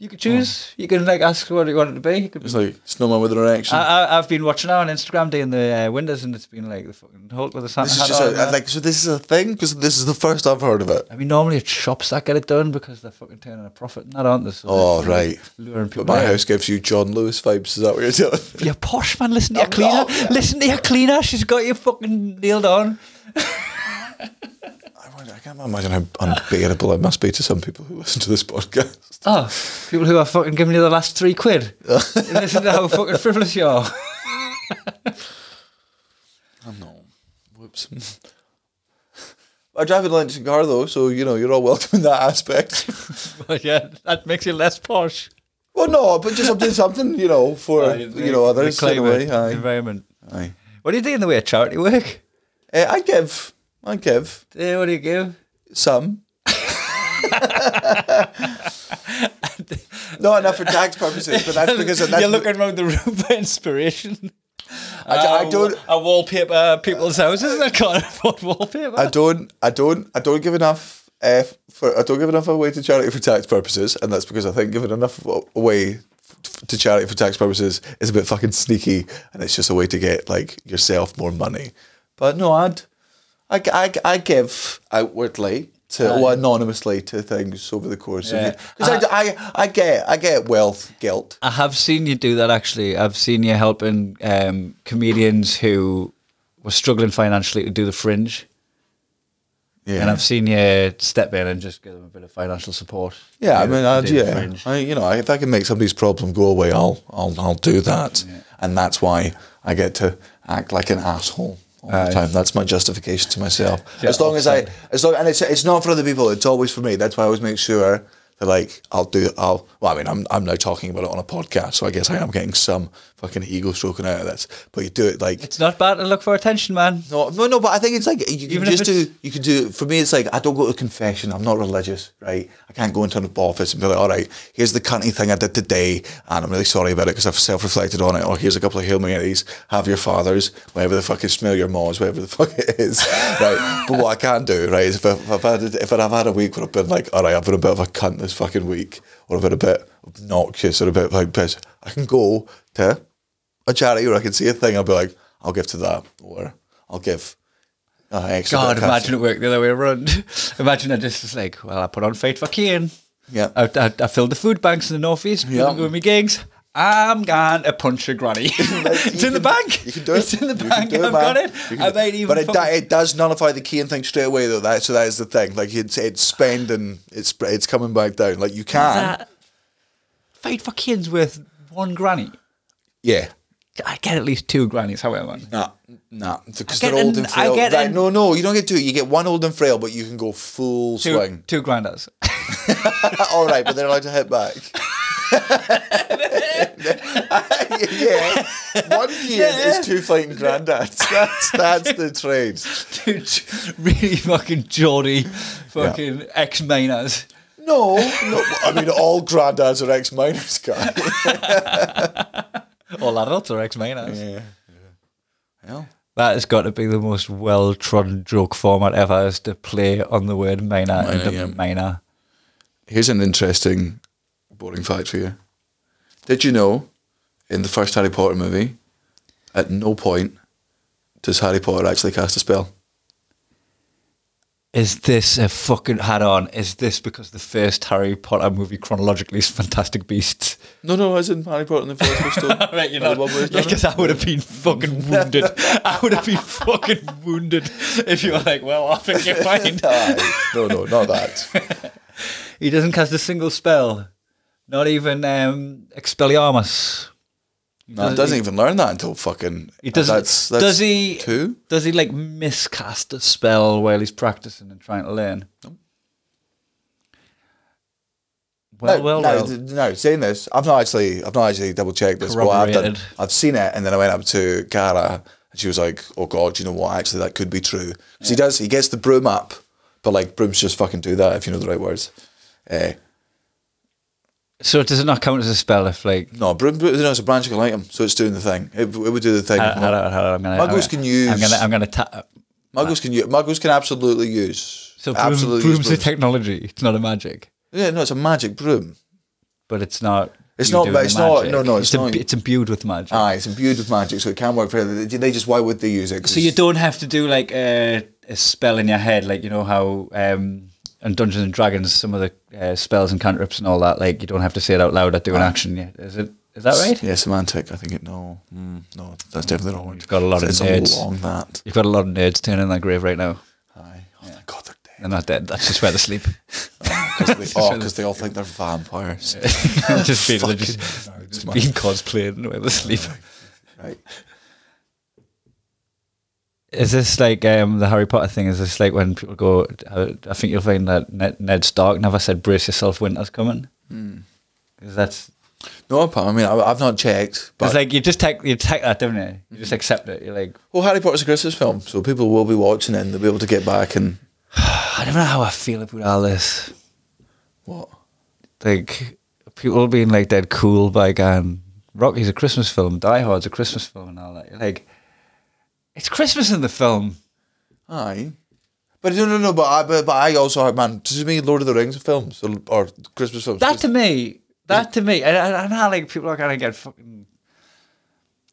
You could choose. You can like ask what you want it to be. You could it's like snowman with an erection. I, I, I've been watching her on Instagram doing the uh, windows, and it's been like the fucking Hulk with the Santa this is hat just on. a, like so. This is a thing because this is the first I've heard of it. I mean, normally it's shops that get it done because they're fucking turning a profit, and that aren't they? So Oh, they're right. luring people. But my in. house gives you John Lewis vibes. Is that what you're telling me? You're posh, man. Listen to your I'm cleaner. not. Listen to your cleaner. She's got you fucking nailed on. I can't imagine how unbearable it must be to some people who listen to this podcast. Oh, people who are fucking giving you the last three quid. Listen to how fucking frivolous you are. Oh no. Whoops. I drive an electric car though, so you know you're all welcome in that aspect. But yeah, that makes you less posh. well, no, but just something, something, you know, for you know others in a way. Aye, environment. aye. What do you do in the way of charity work? Uh, I give, I give Eh, what do you give? some. Not enough for tax purposes, but that's because that's You're looking around the room for inspiration. I, I don't. A wallpaper people's houses that can't afford wallpaper. I don't. I don't. I don't give enough uh, for I don't give enough away to charity for tax purposes, and that's because I think giving enough away to charity for tax purposes is a bit fucking sneaky, and it's just a way to get like yourself more money. But no, I'd I, I, I give outwardly to or anonymously to things over the course Yeah. of because I, I I get I get wealth guilt. I have seen you do that actually. I've seen you helping um, comedians who were struggling financially to do the fringe. Yeah, And I've seen you step in and just give them a bit of financial support. Yeah, I mean, do yeah. I, you know, if I can make somebody's problem go away, I'll, I'll, I'll do that, and that's why I get to act like an asshole all the time. That's my justification to myself. Yeah, as long as I, as long, and it's, it's not for other people. It's always for me. That's why I always make sure that, like, I'll do, I'll. Well, I mean, I'm, I'm now talking about it on a podcast, so I guess I am getting some fucking ego stroking out of this. But you do it like It's not bad to look for attention, man. no, no, no, but I think it's like you can just do. You can do. For me, it's like I don't go to confession. I'm not religious, right? I can't go into an office and be like, "All right, here's the cunty thing I did today, and I'm really sorry about it because I've self-reflected on it." Or here's a couple of hail marys. Have your fathers, whatever the fuck is, smell your maws, whatever the fuck it is, right? But what I can do, right, is if, I, if I've had if I've had a week where I've been like, "All right, I've been a bit of a cunt this fucking week," or I've been a bit obnoxious or a bit like piss, I can go to a charity or I can see a thing. I'll be like, "I'll give to that," or I'll give. Uh, extra God, bit of cash. imagine it worked the other way around. imagine I just was like, well, I put on Fight for Kane. Yeah. I, I, I filled the food banks in the northeast. Yeah. Yeah. With my gigs. I'm going to punch a granny. it's in the bank. You can do it. It's in the You bank. do I've man. got it. I do- might even. But it, fucking- do- it does nullify the key thing straight away, though. That so that is the thing. Like it's it's spending, it's it's coming back down. Like you can, that Fight for Kane's worth one granny. yeah. I get at least two grannies, however. Nah, nah, because they're old an- and frail. I get Right, an- no, no, you don't get two. You get one old and frail, but you can go full Two, swing. two granddas. All right, but they're allowed to hit back. yeah, one kid is two fighting granddads. That's that's the trade. Two really fucking Geordie, fucking ex miners. No, no. I mean, all granddads are ex miners, guy. All adults are ex miners. Yeah. Well, That has got to be the most well trodden joke format ever is to play on the word Miner, and yeah. the miner. here's an interesting, boring fact for you. Did you know, in the first Harry Potter movie, at no point does Harry Potter actually cast a spell? Is this a fucking hat on? Is this because the first Harry Potter movie chronologically is Fantastic Beasts? No, no, as in Harry Potter and the Philosopher's Stone. right, you know, one where he's done because I would have been fucking wounded. I would have been fucking wounded if you were like, "Well, I think you're fine." No, no, not that. He doesn't cast a single spell, not even um, Expelliarmus. No, he doesn't even learn that until fucking. He doesn't. That's, that's does he? Two? Does he like miscast a spell while he's practicing and trying to learn? Well, no, well, no, well. no. Saying this, I've not actually, I've not actually double checked this. What I've done, I've seen it, and then I went up to Cara, and she was like, "Oh God, you know what? Actually, that could be true." Because he does, he gets the broom up, but like brooms just fucking do that if you know the right words. Uh, So does it not count as a spell if like? no, broom, broom no, it's a branching item, so it's doing the thing. It, it would do the thing. I, I don't, I don't, I'm gonna. Muggles I'm, can use- I'm gonna. I'm gonna. Ta- Muggles can use, Muggles can absolutely use. so broom, absolutely broom's use a technology. It's not a magic, Yeah, no, it's a magic broom. but it's not. It's not- but it's not- no, no, it's imbu- not. it's imbued with magic. Aye, it's imbued with magic, so it can work for they, they just why would they use it? So you don't have to do like a, a spell in your head, like you know how um, in Dungeons and Dragons, some of the uh, spells and cantrips and all that, like you don't have to say it out loud or do an action yet. Is it? Is that right? Yeah, somatic. I think it. No, mm, no, that's definitely wrong. You've got a lot of it's nerds. a long that. You've got a lot of nerds turning in their grave right now. Aye. Oh thank God they're dead. They're not dead. That's just where they sleep. Cause they, oh, because they all think they're vampires. just being, just, just being cosplayed where they sleep. right. Is this like um, the Harry Potter thing? Is this like when people go? I I think you'll find that Ned, Ned Stark never said "brace yourself, winter's coming." Hmm. Because that's No, I mean, I, I've not checked. But it's like you just take you take that, don't you? You just accept it. You're like, well, Harry Potter's a Christmas film, so people will be watching it and they'll be able to get back and I don't know how I feel about all this. what? Like people being like dead cool by going, Rocky's a Christmas film, Die Hard's a Christmas film, and all that. You're like, it's Christmas in the film. Aye. But no, no, no. But I, but, but I also, man, to me, Lord of the Rings films or, or Christmas films. That to me, that to me, and, and, and how like people are gonna get fucking.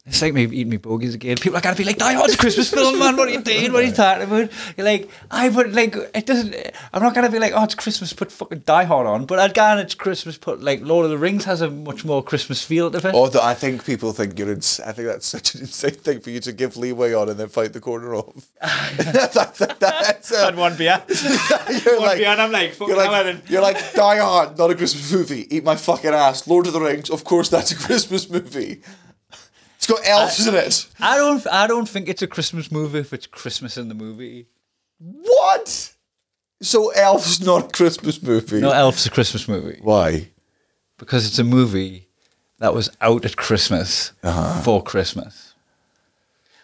It's like me eating me bogies again. People are gonna be like, "Die Hard's a Christmas film, man. What are you doing? What are you talking about?" You're like, I would like it doesn't. I'm not gonna be like, "Oh, it's Christmas." Put fucking Die Hard on, but I'd go it's Christmas. Put like Lord of the Rings has a much more Christmas feel to it. Although I think people think you're ins- I think that's such an insane thing for you to give leeway on and then fight the corner off. that's, that's, uh, Had one beer. you're one like, beer, and I'm like, fucking you're hell, I like, you're like, Die Hard, not a Christmas movie. Eat my fucking ass. Lord of the Rings, of course that's a Christmas movie. It's got elves in it. I don't. I don't think it's a Christmas movie if it's Christmas in the movie. What? So elves not a Christmas movie? No, Elf's a Christmas movie. Why? because it's a movie that was out at Christmas Uh-huh. for Christmas.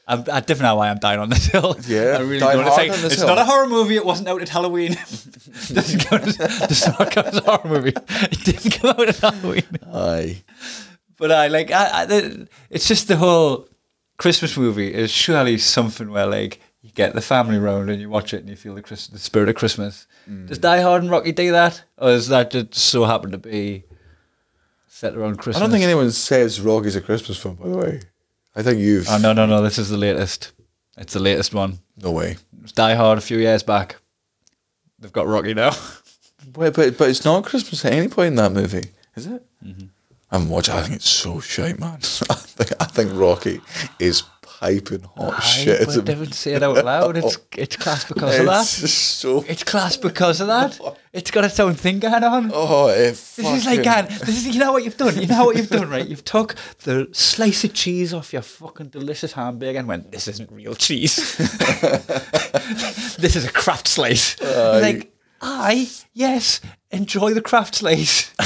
I'm, I don't know why I'm dying on this hill. Yeah, I really don't. It's, like, on it's hill. not a horror movie. It wasn't out at Halloween. doesn't count as, does not count as a horror movie. It didn't come out at Halloween. Aye. But I like. I, I, the- it's just the whole Christmas movie is surely something where like you get the family round and you watch it and you feel the, Christ, the spirit of Christmas. Mm. Does Die Hard and Rocky do that, or is that just so happen to be set around Christmas? I don't think anyone says Rocky's a Christmas film, by the way. I think you've. Oh no, no, no! This is the latest. It's the latest one. No way. It was Die Hard a few years back. They've got Rocky now. Wait, but but it's not Christmas at any point in that movie, is it? Mm-hmm. I haven't I think it's so shite, man. I think I think Rocky is piping hot shit. but don't say it out loud. It's it's class because of that. just so. It's class because of that. It's got its own thing going on. Oh, it This is like, God, this is, you know what you've done? You know what you've done, right? You've took the slice of cheese off your fucking delicious hamburger and went, this isn't real cheese. this is a Kraft slice. Like, I, yes, enjoy the Kraft slice.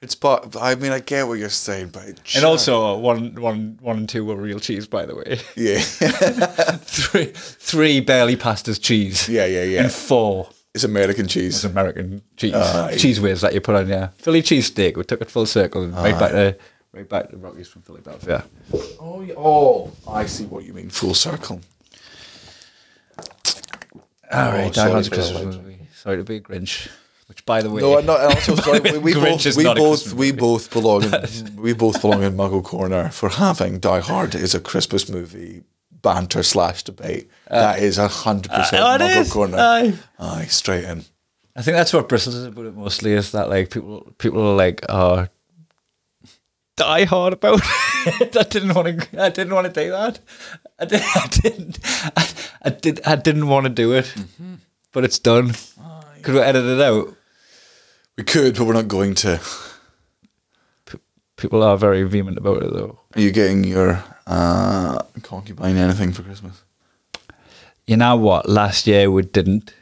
It's part. I mean, I get what you're saying, but it And just- also, uh, one, one, one and two were real cheese, by the way. yeah, three, three barely passed as cheese. yeah, yeah, yeah. And four It's American is cheese. American cheese. Ah, Aye. Cheez Whiz that you put on your Philly cheesesteak. We took it full circle and right ah, back to right back to Rocky's from Philadelphia. Oh, yeah. oh, I see what you mean. Full circle. All right, Oh, Die sorry Hard's a Christmas movie. Sorry to be a Grinch. Which, by the way, No, I'm not. Also, sorry, we, we Grinch both we both we both belong in we both belong in Muggle Corner for having Die Hard is a Christmas movie banter slash debate. that is a hundred percent oh, Muggle is. Corner. Aye. Aye, straight in. I think that's what bristles is about it mostly is that like people people are like uh die hard about it. I didn't want to I didn't want to do that. I, did, I didn't I, I did I didn't want to do it. But it's done. Could we edit it out? We could, but we're not going to. People are very vehement about it though. Are you getting your uh, concubine anything for Christmas? You know what? Last year we didn't.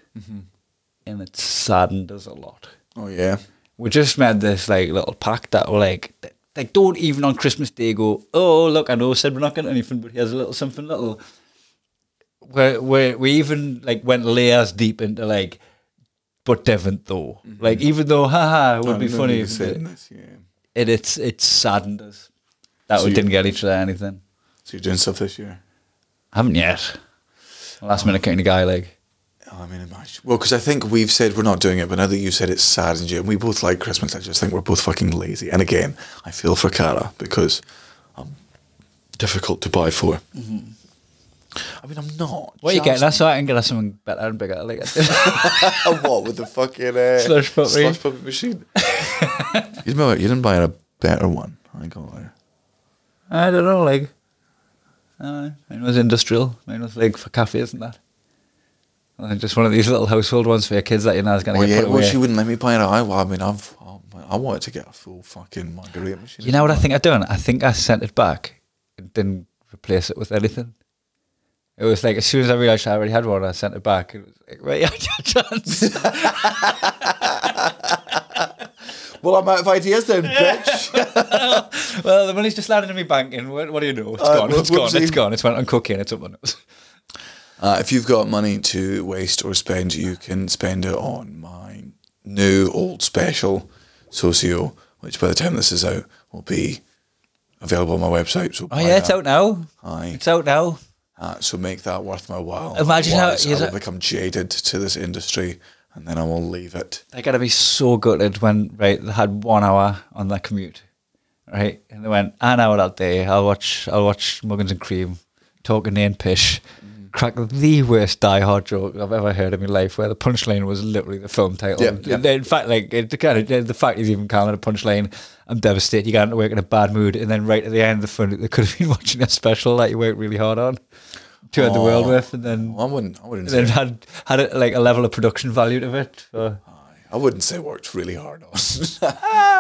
And it saddened us a lot. Oh yeah. we just made this like little pact that were like th- like don't even on Christmas Day go oh look I know I said we're not getting anything but here's a little something little. Where where we even like went layers deep into like but Devon though. Mm-hmm. Like even though haha it would I be funny if it, this, yeah. it it's it's saddened us that So we didn't get each other anything. So you're doing stuff this year? I haven't yet. Last minute kind of guy like Oh, I mean, imagine. Well, because I think we've said we're not doing it, but now that you said it's sad and you, we both like Christmas, I just think we're both fucking lazy. And again, I feel for Cara because I'm difficult to buy for. I mean, I'm not. what are you just- getting us so I can get us something better and bigger like A what with the fucking uh, Slush puppy. slush puppy machine? you, didn't buy, you didn't buy a better one. I got it. I don't know, like, uh, mine was industrial. Mine was like for cafes and that. Uh, just one of these little household ones for your kids that you know is going to get yeah, put well, away. she wouldn't let me buy it. I, I mean, I've, I wanted to get a full fucking margarita machine. you know what I think I done? I think I sent it back and didn't replace it with anything. It was like as soon as I realised I already had one, I sent it back. It was like, right, you had your chance. Well, I'm out of ideas then, bitch. well, the money's just landed in my bank, and what, what do you know? It's Uh, gone. It's whoopsie. gone. It's gone. It's went on cooking. It's up my nose. Uh, if you've got money to waste or spend, you can spend it on my new old special, Socio, which by the time this is out will be available on my website. So Oh yeah, it's out now. Aye. It's out now. Uh, so make that worth my while. Imagine how- I is will become jaded to this industry, and then I will leave it. They gotta be so gutted when right they had one hour on their commute, right, and they went an hour that day. I'll watch I'll watch Muggins and Cream talking Ian Pish, crack the worst Die Hard joke I've ever heard in my life, where the punchline was literally the film title. Yeah, yeah. In fact, like it, the kind of the fact he's even calling it a punchline, I'm devastated. You got into work in a bad mood, and then right at the end of the fun, they could have been watching a special that you worked really hard on, to toured the world Oh. with, and then. I wouldn't. I wouldn't. and then had had a, like a level of production value to it. So. I wouldn't say worked really hard on.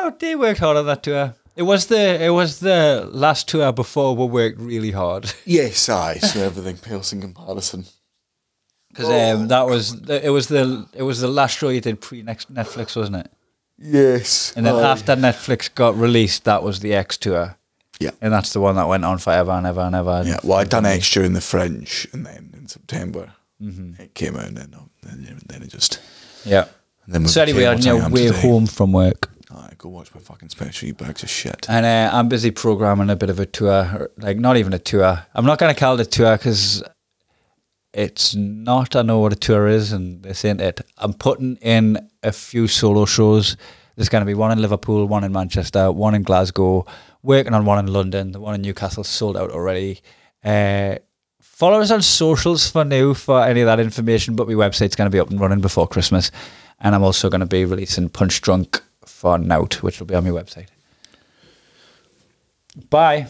Oh, they worked hard on that tour. It was the it was the last tour before we worked really hard yes, aye. So everything pales in comparison. because um, that was the, it was the it was the last show you did pre next Netflix, wasn't it? Yes. And then aye. after Netflix got released, that was the X tour, Yeah. and that's the one that went on forever and ever and ever. Yeah, well, I'd done X during the Fringe, and then in September it came out, and then, then, then it just. yeah. And then we So anyway, became on what I your am way today. home from work, Aye, go watch my fucking special, you bags of shit. and uh, I'm busy programming a bit of a tour, like not even a tour. I'm not going to call it a tour because it's not. I know what a tour is, and this ain't it. I'm putting in a few solo shows. There's going to be one in Liverpool, one in Manchester, one in Glasgow. Working on one in London. The one in Newcastle sold out already. Uh, follow us on socials for now for any of that information. But my website's going to be up and running before Christmas, and I'm also going to be releasing Punch Drunk for Nout, which will be on my website. Bye.